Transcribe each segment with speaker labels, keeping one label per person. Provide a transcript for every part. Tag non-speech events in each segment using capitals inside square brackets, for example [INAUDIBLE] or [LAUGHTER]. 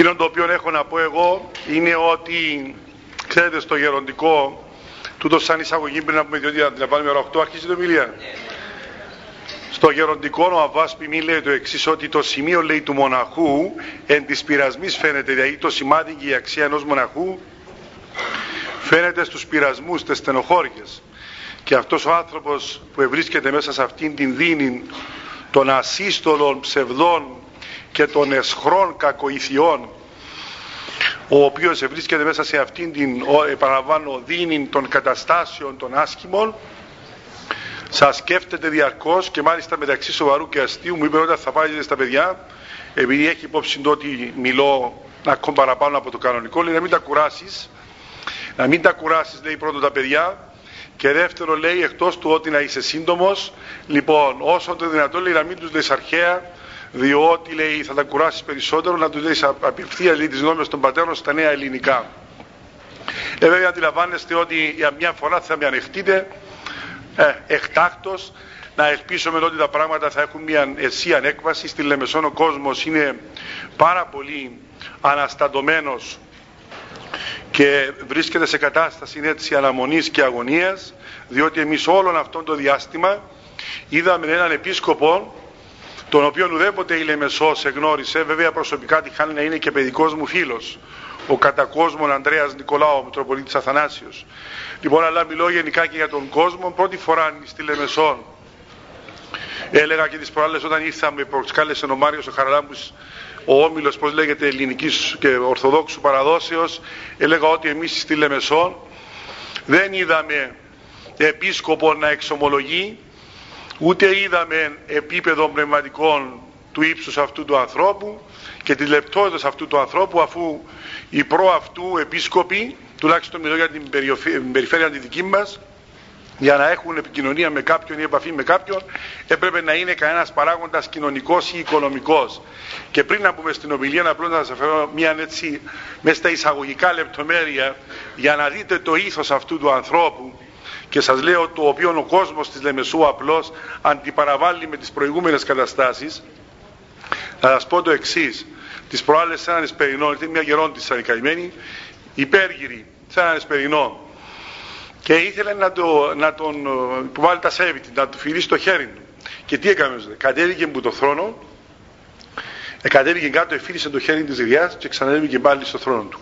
Speaker 1: Εκείνο το οποίο έχω να πω εγώ είναι ότι, ξέρετε, στο γεροντικό, τούτος σαν εισαγωγή πριν να πούμε διότι αντιλαμβάνουμε ώρα 8 αρχίζει το μιλία. Στο γεροντικό ο Αβάς Πιμί λέει το εξής ότι το σημείο λέει του μοναχού εν της πειρασμής φαίνεται, δηλαδή το σημάδι και η αξία ενός μοναχού φαίνεται στους πειρασμούς, στις στενοχώριες. Και αυτός ο άνθρωπος που βρίσκεται μέσα σε αυτήν την δίνη των ασύστολων ψευδών και των εσχρών κακοηθιών ο οποίος βρίσκεται μέσα σε αυτήν την επαναλαμβάνω δίνη των καταστάσεων των άσχημων Σα σκέφτεται διαρκώς και μάλιστα μεταξύ σοβαρού και αστείου μου είπε όταν θα πάρετε στα παιδιά επειδή έχει υπόψη το ότι μιλώ ακόμα παραπάνω από το κανονικό λέει να μην τα κουράσεις να μην τα κουράσεις λέει πρώτο τα παιδιά και δεύτερο λέει εκτός του ότι να είσαι σύντομος, λοιπόν όσο το δυνατόν λέει να μην τους λες αρχαία διότι λέει θα τα κουράσεις περισσότερο να τους λες απευθεία λέει τις νόμες των πατέρων στα νέα ελληνικά. Ε, βέβαια αντιλαμβάνεστε ότι για μια φορά θα με ανεχτείτε ε, εκτάκτος να ελπίσουμε ότι τα πράγματα θα έχουν μια αισία ανέκβαση στη Λεμεσόν ο κόσμος είναι πάρα πολύ αναστατωμένος και βρίσκεται σε κατάσταση έτσι αναμονής και αγωνίας διότι εμείς όλον αυτόν το διάστημα είδαμε έναν επίσκοπο τον οποίο ουδέποτε η Λεμεσός εγνώρισε βέβαια προσωπικά τη χάνει να είναι και παιδικός μου φίλος ο κατακόσμων Ανδρέας Νικολάου, ο Μητροπολίτης Αθανάσιος. Λοιπόν, αλλά μιλώ γενικά και για τον κόσμο. Πρώτη φορά στη Λεμεσόν έλεγα και τις προάλλες όταν ήρθαμε, προσκάλεσε ο Μάριος ο Χαραλάμπους, ο Όμιλος, πώς λέγεται, ελληνικής και ορθοδόξου παραδόσεως, έλεγα ότι εμείς στη Λεμεσόν δεν είδαμε επίσκοπο να εξομολογεί, ούτε είδαμε επίπεδο πνευματικών του ύψους αυτού του ανθρώπου και της λεπτότητας αυτού του ανθρώπου αφού οι προ αυτού επίσκοποι, τουλάχιστον μιλώ για την περιφέρεια τη δική μας, για να έχουν επικοινωνία με κάποιον ή επαφή με κάποιον, έπρεπε να είναι κανένας παράγοντας κοινωνικός ή οικονομικός. Και πριν να πούμε στην ομιλία, απλώς να σας φέρω μια έτσι μέσα στα εισαγωγικά λεπτομέρεια για να δείτε το ήθος αυτού του ανθρώπου. Και σας λέω το οποίο ο κόσμος της Λεμεσού απλώς αντιπαραβάλλει με τις προηγούμενες καταστάσεις. Θα σας πω το εξής τις προάλλες σε έναν Εσπερινό, ήταν μια γερόντισσα η καημένη, υπέργυρη, σε έναν Εσπερινό. Και ήθελε να, το, να τον υποβάλει τα σέβη, να του φιλήσει το χέρι του. Και τι έκανε, κατέβηκε από το θρόνο, ε, κατέβηκε κάτω, εφίλησε το χέρι της γριά και ξανέβηκε πάλι στο θρόνο του.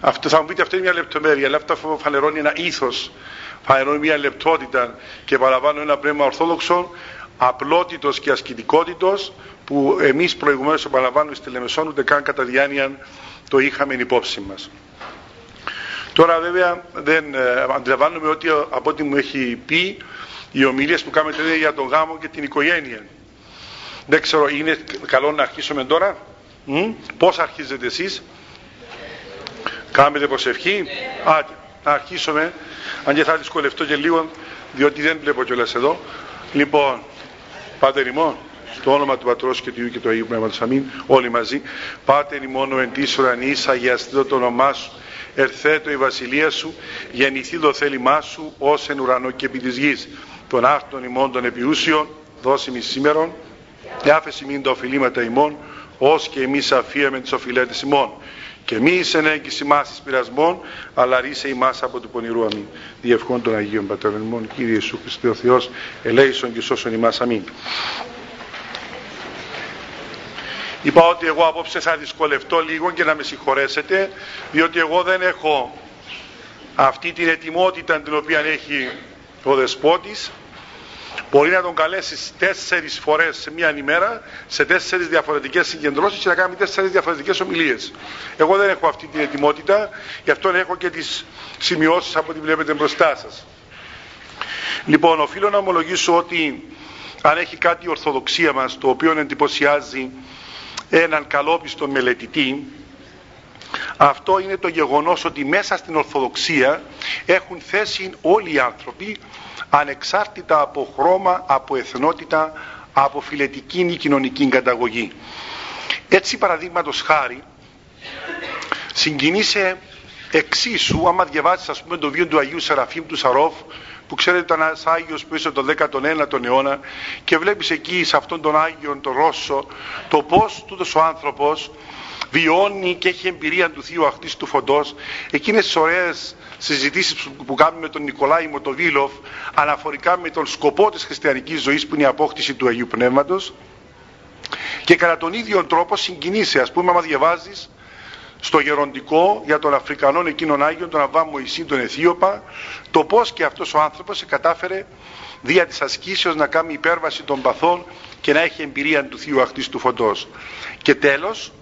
Speaker 1: Αυτό θα μου πείτε, αυτή είναι μια λεπτομέρεια, αλλά αυτό φανερώνει ένα ήθος, φανερώνει μια λεπτότητα και παραπάνω ένα πνεύμα ορθόδοξο, απλότητος και ασκητικότητος που εμείς προηγουμένως επαναλαμβάνουμε στη Λεμεσόν ούτε καν κατά διάνοια το είχαμε υπόψη μας. Τώρα βέβαια δεν ε, αντιλαμβάνομαι ότι από ό,τι μου έχει πει οι ομιλίες που κάνετε είναι για τον γάμο και την οικογένεια. Δεν ξέρω, είναι καλό να αρχίσουμε τώρα; Μ; Πώς αρχίζετε εσείς; Κάμετε προσευχή; Άντε, να αρχίσουμε. Αν και θα δυσκολευτώ και λίγο, διότι δεν βλέπω κιόλας εδώ. Λοιπόν, Πάτερ ημών, στο όνομα του Πατρός και του Υιού και του Αγίου Πνεύματος. Αμήν. Όλοι μαζί. Πάτερ ημών εν της ουρανής, αγιαστήτω το όνομά σου. Ερθέτω η βασιλεία σου, γεννηθεί το θέλημά σου, ως εν ουρανό και επί της γης. Των άρτων ημών των επιούσιων, δώσει μη σήμερον, και άφεση μην τα οφειλήματα ημών, ως και εμείς αφίαμε τις οφειλέτες ημών. Και μη εις ενέγκυση μας εις πειρασμών, αλλά ρίσε ημάς από του πονηρού αμήν. Διευχών των Αγίων Πατέρων ημών, Κύριε Ιησού Χριστέ ο Θεός, ελέησον και σώσον ημάς αμήν. Είπα ότι εγώ απόψε θα δυσκολευτώ λίγο και να με συγχωρέσετε, διότι εγώ δεν έχω αυτή την ετοιμότητα την οποία έχει ο Δεσπότης, Μπορεί να τον καλέσεις τέσσερις φορές σε μία ημέρα σε τέσσερις διαφορετικές συγκεντρώσεις και να κάνει τέσσερις διαφορετικές ομιλίες. Εγώ δεν έχω αυτή την ετοιμότητα, γι' αυτό έχω και τις σημειώσεις από ό,τι βλέπετε μπροστά σας. Λοιπόν, οφείλω να ομολογήσω ότι αν έχει κάτι η Ορθοδοξία μας το οποίο εντυπωσιάζει έναν καλόπιστο μελετητή αυτό είναι το γεγονός ότι μέσα στην Ορθοδοξία έχουν θέση όλοι οι άνθρωποι ανεξάρτητα από χρώμα, από εθνότητα, από φιλετική ή κοινωνική καταγωγή. Έτσι παραδείγματος χάρη συγκινήσε εξίσου άμα διαβάσεις ας πούμε το βίο του Αγίου Σεραφείμ του Σαρόφ που ξέρετε ήταν ένας Άγιος που είσαι τον 19ο αιώνα και βλέπεις εκεί σε αυτόν τον Άγιο τον Ρώσο το πως τούτος ο άνθρωπος βιώνει και έχει εμπειρία του Θείου Αχτής του Φωτός εκείνες τις ωραίες συζητήσεις που κάνουμε με τον Νικολάη Μοτοβίλοφ αναφορικά με τον σκοπό της χριστιανικής ζωής που είναι η απόκτηση του Αγίου Πνεύματος. Και κατά τον ίδιο τρόπο συγκινήσει ας πούμε άμα διαβάζεις στο γεροντικό για τον Αφρικανό εκείνον Άγιον τον Αβά Μωυσή τον Αιθίωπα το πως και αυτός ο άνθρωπος κατάφερε δια της ασκήσεως να κάνει υπέρβαση των παθών και να έχει εμπειρία του Θείου Αχτής του Φωτός και τέλος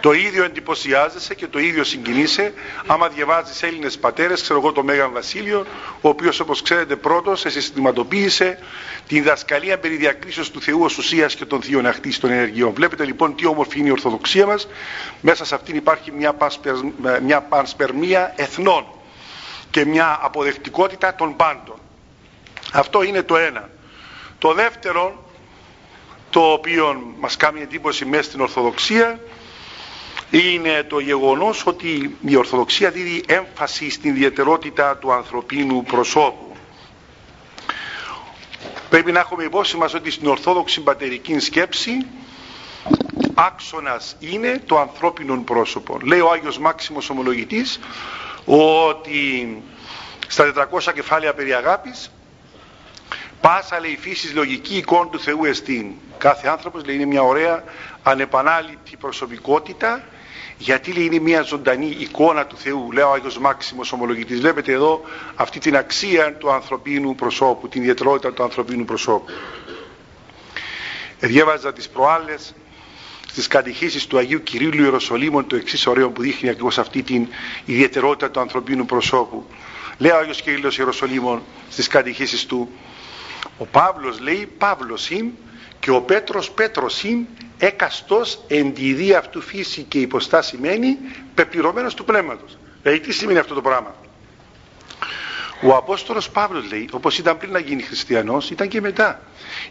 Speaker 1: το ίδιο εντυπωσιάζεσαι και το ίδιο συγκινείσαι άμα διαβάζεις Έλληνες πατέρες, ξέρω εγώ το Μέγαν Βασίλειο, ο οποίος όπως ξέρετε πρώτος συστηματοποίησε την δασκαλία περί διακρίσεως του Θεού ως ουσίας και των θείων αχτής των ενεργειών. Βλέπετε λοιπόν τι όμορφη είναι η Ορθοδοξία μας, μέσα σε αυτήν υπάρχει μια, μια πανσπερμία εθνών και μια αποδεκτικότητα των πάντων. Αυτό είναι το ένα. Το δεύτερο, το οποίο μας κάνει εντύπωση μέσα στην Ορθοδοξία, είναι το γεγονός ότι η Ορθοδοξία δίδει έμφαση στην ιδιαιτερότητα του ανθρωπίνου προσώπου. Πρέπει να έχουμε υπόψη μας ότι στην Ορθόδοξη πατερική σκέψη άξονας είναι το ανθρώπινο πρόσωπο. Λέει ο Άγιος Μάξιμος Ομολογητής ότι στα 400 κεφάλαια περί αγάπης πάσα λέει φύσης λογική εικόνα του Θεού εστίν. Κάθε άνθρωπος λέει είναι μια ωραία ανεπανάληπτη προσωπικότητα γιατί λέει είναι μια ζωντανή εικόνα του Θεού λέω ο Άγιος Μάξιμος ομολογητής. Βλέπετε εδώ αυτή την αξία του ανθρωπίνου προσώπου την ιδιαιτερότητα του ανθρωπίνου προσώπου. Διέβαζα τις προάλλες στις κατηχήσεις του Αγίου Κυρίλου Ιεροσολύμων το εξής ωραίο που δείχνει ακριβώς αυτή την ιδιαιτερότητα του ανθρωπίνου προσώπου. Λέει ο Άγιος Κυρίλος Ιεροσολύμων στις κατηχήσεις του ο Παύλος λέει Παύλος είναι και ο Πέτρος Πέτρος είναι έκαστος εν τη ιδία αυτού φύση και υποστάση σημαίνει πεπληρωμένος του πνεύματος. Δηλαδή τι σημαίνει αυτό το πράγμα; Ο Απόστολος Παύλος λέει, όπως ήταν πριν να γίνει χριστιανός, ήταν και μετά.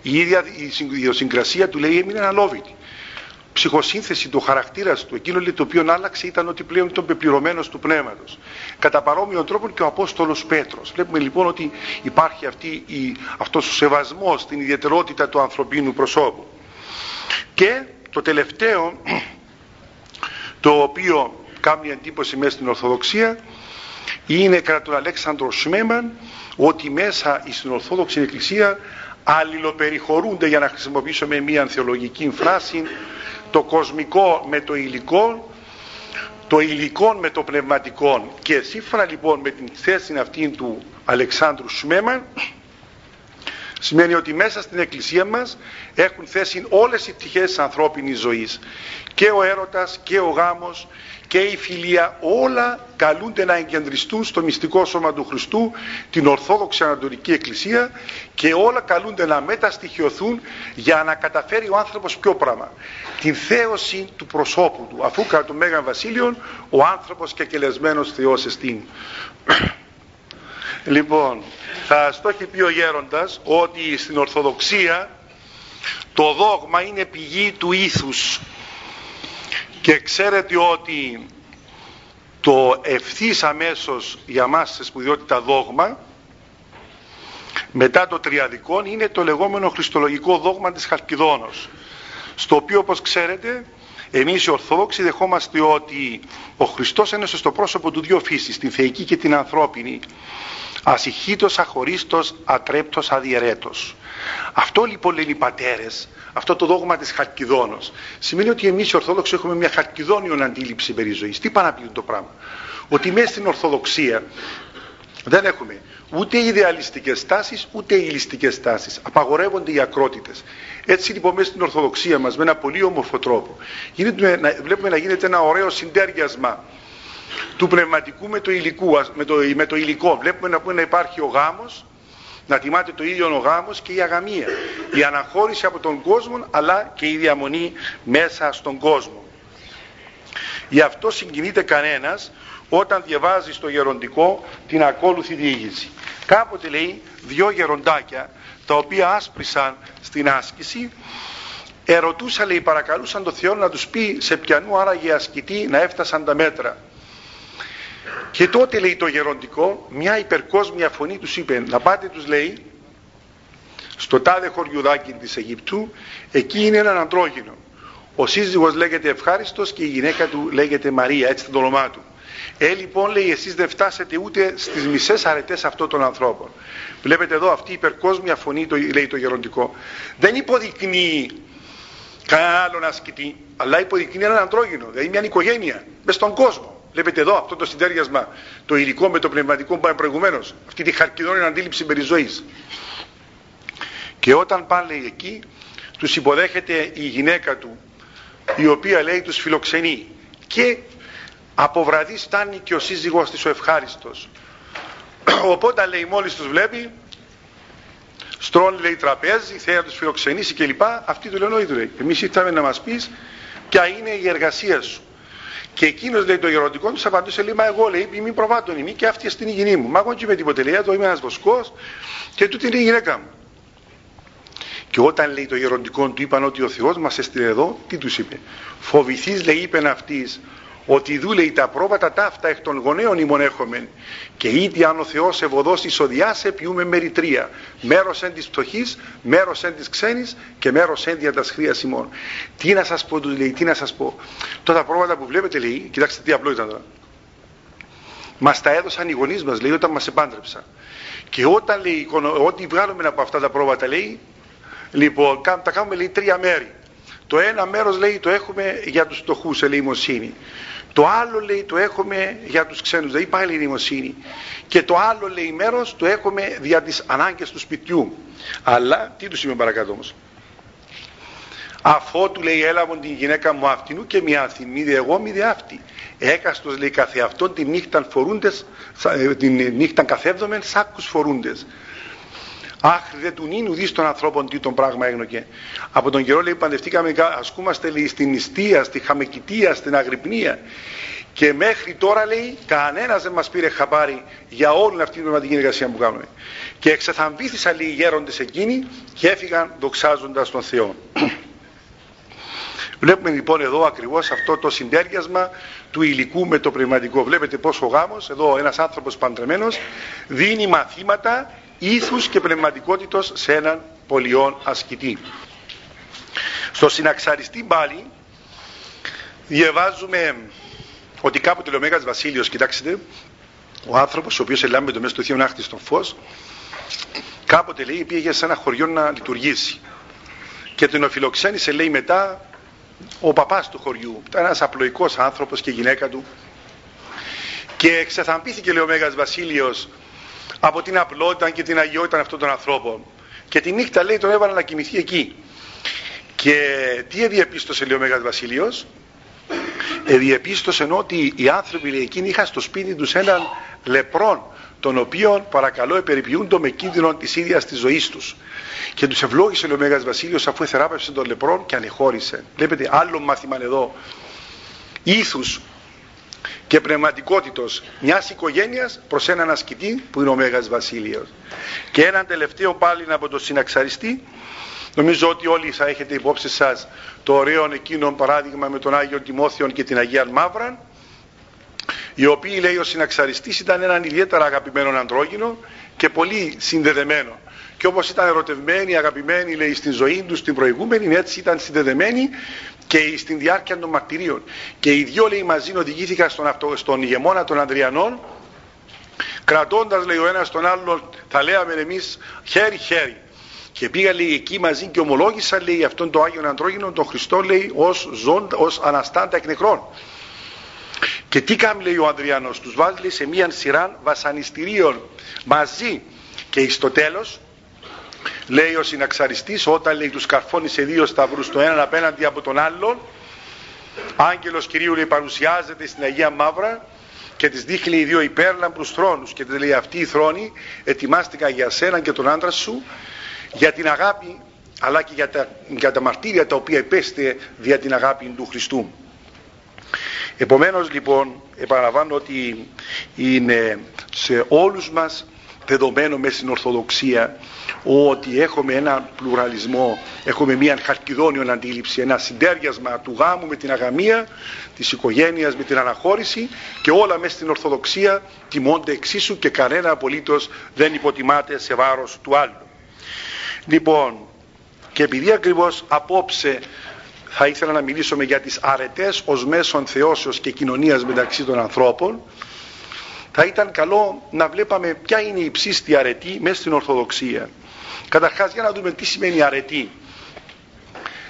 Speaker 1: Η ίδια η ιδιοσυγκρασία του λέει έμεινε αλόβητη ψυχοσύνθεση του χαρακτήρας του, εκείνο λέει, το οποίο άλλαξε ήταν ότι πλέον ήταν πεπληρωμένος του πνεύματος. Κατά παρόμοιο τρόπο και ο Απόστολος Πέτρος. Βλέπουμε λοιπόν ότι υπάρχει αυτή η, αυτός ο σεβασμός στην ιδιαιτερότητα του ανθρωπίνου προσώπου. Και το τελευταίο, το οποίο κάνει εντύπωση μέσα στην Ορθοδοξία, είναι κατά τον Αλέξανδρο Σμέμαν ότι μέσα στην Ορθόδοξη Εκκλησία αλληλοπεριχωρούνται για να χρησιμοποιήσουμε μια θεολογική φράση το κοσμικό με το υλικό το υλικό με το πνευματικό και σύμφωνα λοιπόν με την θέση αυτή του Αλεξάνδρου Σμέμαν σημαίνει ότι μέσα στην εκκλησία μας έχουν θέση όλες οι πτυχές της ανθρώπινης ζωής. Και ο έρωτας και ο γάμος και η φιλία όλα καλούνται να εγκεντριστούν στο μυστικό σώμα του Χριστού την Ορθόδοξη Ανατολική Εκκλησία και όλα καλούνται να μεταστοιχειωθούν για να καταφέρει ο άνθρωπος ποιο πράγμα. Την θέωση του προσώπου του. Αφού κατά τον Μέγαν Βασίλειον ο άνθρωπος και κελεσμένος Θεός εστίν λοιπόν θα στο έχει πει ο Γέροντας ότι στην Ορθοδοξία το δόγμα είναι πηγή του ήθους. Και ξέρετε ότι το ευθύς αμέσως για μας σε σπουδαιότητα δόγμα μετά το τριαδικό είναι το λεγόμενο χριστολογικό δόγμα της Χαλκιδόνος στο οποίο όπως ξέρετε εμείς οι Ορθόδοξοι δεχόμαστε ότι ο Χριστός ένωσε στο πρόσωπο του δύο φύσεις, την θεϊκή και την ανθρώπινη ασυχήτος, αχωρίστος, ατρέπτος, αδιαιρέτος. Αυτό λοιπόν λένε οι πατέρες, αυτό το δόγμα της Χαλκιδόνος, σημαίνει ότι εμείς οι Ορθόδοξοι έχουμε μια Χαλκιδόνιον αντίληψη περί ζωής. Τι πάνε να πει το πράγμα; Ότι μέσα στην Ορθοδοξία δεν έχουμε ούτε ιδεαλιστικές τάσεις ούτε ηλιστικές τάσεις. Απαγορεύονται οι ακρότητες. Έτσι λοιπόν μέσα στην Ορθοδοξία μας με ένα πολύ όμορφο τρόπο γίνεται, βλέπουμε να γίνεται ένα ωραίο συντέριασμα του πνευματικού με το, υλικού, με το, με το υλικό. Βλέπουμε να, πούμε, να υπάρχει ο γάμος, να τιμάται το ίδιο ο γάμος και η αγαμία. Η αναχώρηση από τον κόσμο αλλά και η διαμονή μέσα στον κόσμο. Γι' αυτό συγκινείται κανένας όταν διαβάζει στο γεροντικό την ακόλουθη διήγηση. Κάποτε λέει δυο γεροντάκια τα οποία άσπρισαν στην άσκηση ερωτούσαν λέει παρακαλούσαν τον Θεό να τους πει σε ποιανού άραγε ασκητή να έφτασαν τα μέτρα και τότε λέει το γεροντικό, μια υπερκόσμια φωνή τους είπε, να πάτε τους λέει, στο τάδε χωριουδάκι της Αιγύπτου, εκεί είναι έναν αντρόγινο, Ο σύζυγος λέγεται ευχάριστος και η γυναίκα του λέγεται Μαρία, έτσι το όνομά του. Ε, λοιπόν, λέει, εσείς δεν φτάσετε ούτε στις μισές αρετές αυτών των ανθρώπων. Βλέπετε εδώ αυτή η υπερκόσμια φωνή, το, λέει το γεροντικό, δεν υποδεικνύει κανέναν άλλον ασκητή, αλλά υποδεικνύει έναν αντρόγινο, δηλαδή μια οικογένεια, μες στον κόσμο. Βλέπετε εδώ αυτό το συντέριασμα, το υλικό με το πνευματικό που είπαμε προηγουμένως, αυτή τη χαρκιδόνια αντίληψη περί ζωής. Και όταν πάνε εκεί, τους υποδέχεται η γυναίκα του, η οποία λέει τους φιλοξενεί. Και από βραδύ φτάνει και ο σύζυγός της ο ευχάριστος. [CLEARS THROAT] Οπότε λέει μόλις τους βλέπει, στρώνει λέει τραπέζι, θέλει να τους φιλοξενήσει κλπ. Αυτοί του λένε όχι του λέει, εμείς ήρθαμε να μας πεις ποια είναι η εργασία σου. Και εκείνος λέει το γεροντικό τους απαντούσε λέει Μα εγώ λέει είμαι προβάτων είμαι και αυτή στην υγιεινή μου. Μα εγώ και με τίποτε λέει το είμαι ένας βοσκός και τούτη είναι η γυναίκα μου. Και όταν λέει το γεροντικό του είπαν ότι ο Θεός μας έστειλε εδώ, τι τους είπε; Φοβηθείς λέει είπεν αυτής ότι δούλεει τα πρόβατα ταύτα εκ των γονέων ημών έχομεν. Και ήδη αν ο Θεός ευωδώσει εισοδιάσε πιούμε μεριτρία μέρος εν της φτωχής, μέρος εν της ξένης και μέρος εν δια τας χρίας ημών. Τι να σας πω τους λέει, τι να σας πω. Τώρα πρόβατα που βλέπετε λέει, κοιτάξτε τι απλό ήταν τώρα. Μας τα έδωσαν οι γονείς μας λέει όταν μας επάντρεψαν. Και όταν λέει, ό,τι βγάλουμε από αυτά τα πρόβατα λέει Λοιπόν, τα κάνουμε λέει τρία μέρη. Το ένα μέρος λέει το έχουμε για τους φτωχούς, ελεημοσύνη. Το άλλο λέει το έχουμε για τους ξένους, δηλαδή πάλι ελεημοσύνη. Και το άλλο λέει μέρος το έχουμε για τις ανάγκες του σπιτιού. Αλλά, τι του σημαίνει παρακάτω όμως; Αφότου λέει έλαβον την γυναίκα μου αυτινού και μια θυμίδη εγώ μη δε αυτή. Έκαστος λέει καθεαυτόν την νύχταν φορούντες, ε, την νύχταν καθέβδομεν σάκους φορούντες. Αχ, δε του νίνου δει των ανθρώπων τι τον πράγμα έγνωκε. Από τον καιρό λέει παντευτήκαμε, ασκούμαστε λέει στην νηστεία, στη χαμεκητία, στην αγρυπνία. Και μέχρι τώρα λέει κανένας δεν μας πήρε χαπάρι για όλη αυτή την πνευματική εργασία που κάνουμε. Και εξεθαμβήθησαν λέει οι γέροντες εκείνοι και έφυγαν δοξάζοντας τον Θεό. [CLEARS THROAT] Βλέπουμε λοιπόν εδώ ακριβώς αυτό το συντέριασμα του υλικού με το πνευματικό. Βλέπετε πόσο γάμος, εδώ ένας άνθρωπος παντρεμένος δίνει μαθήματα ήθους και πνευματικότητος σε έναν πολιόν ασκητή. Στο συναξαριστή πάλι διαβάζουμε ότι κάποτε ο Μέγας Βασίλειος, κοιτάξτε, ο άνθρωπος ο οποίος ελάμπε το μέσα του Θείου Νάχτη στον φως, κάποτε λέει πήγε σε ένα χωριό να λειτουργήσει. Και τον οφειλοξένησε λέει μετά ο παπάς του χωριού, ήταν ένας απλοϊκός άνθρωπος και η γυναίκα του. Και εξεθαμπήθηκε λέει ο Μέγας Βασίλειος από την απλότητα και την αγιότητα αυτών των ανθρώπων. Και τη νύχτα λέει τον έβαλε να κοιμηθεί εκεί. Και τι διαπίστωσε λέει ο Μέγας Βασίλειος; Διαπίστωσε ότι οι άνθρωποι λέει, εκείνοι είχαν στο σπίτι τους έναν λεπρόν τον οποίον παρακαλώ επεριποιούνται με κίνδυνο της ίδιας της ζωής τους. Και τους ευλόγησε λέει, ο Μέγας Βασίλειος αφού εθεράπευσε τον λεπρόν και ανεχώρησε. Βλέπετε άλλο μάθημα εδώ. Ήθους και πνευματικότητος μιας οικογένειας προς έναν ασκητή που είναι ο Μέγας Βασίλειος. Και έναν τελευταίο πάλι από τον συναξαριστή Νομίζω ότι όλοι θα έχετε υπόψη σας το ωραίο εκείνο παράδειγμα με τον Άγιο Τιμόθεον και την Αγία Μαύραν οι οποίοι λέει ο συναξαριστής ήταν έναν ιδιαίτερα αγαπημένο αντρόγινο και πολύ συνδεδεμένο και όπως ήταν ερωτευμένοι, αγαπημένοι λέει στην ζωή τους την προηγούμενη έτσι ήταν συνδεδεμένοι και στην διάρκεια των μαρτυρίων. Και οι δυο λέει μαζί οδηγήθηκαν στον, αυτο, στον ηγεμόνα των Ανδριανών κρατώντας λέει ο ένας τον άλλον θα λέμε εμείς χέρι χέρι. Και πήγα λέει εκεί μαζί και ομολόγησαν λέει αυτόν τον Άγιον Αντρόγινο τον Χριστό λέει ως, ζώντα, ως αναστάντα εκ νεκρών. Και τι κάνει λέει ο Ανδριανός, τους βάζει λέει, σε μία σειρά βασανιστήριων μαζί και εις το τέλος λέει ο συναξαριστής όταν λέει τους καρφώνει σε δύο σταυρούς το έναν απέναντι από τον άλλον άγγελος Κυρίου λέει παρουσιάζεται στην Αγία Μαύρα και της δείχνει οι δύο υπέρλαμπρους θρόνους και της λέει αυτοί οι θρόνοι ετοιμάστηκαν για σένα και τον άντρα σου για την αγάπη αλλά και για τα, για τα μαρτύρια τα οποία υπέστε δια την αγάπη του Χριστού επομένως λοιπόν επαναλαμβάνω ότι είναι σε όλους μας δεδομένο μέσα στην Ορθοδοξία ότι έχουμε ένα πλουραλισμό, έχουμε μια χαρκιδόνιο αντίληψη, ένα συντέριασμα του γάμου με την αγαμία, της οικογένειας με την αναχώρηση και όλα μέσα στην Ορθοδοξία τιμώνται εξίσου και κανένα απολύτως δεν υποτιμάται σε βάρος του άλλου. Λοιπόν, και επειδή ακριβώς απόψε θα ήθελα να μιλήσουμε για τις αρετές ως μέσον θεώσεως και κοινωνίας μεταξύ των ανθρώπων θα ήταν καλό να βλέπαμε ποια είναι η ψήστη αρετή μέσα στην Ορθοδοξία. Καταρχάς για να δούμε τι σημαίνει αρετή.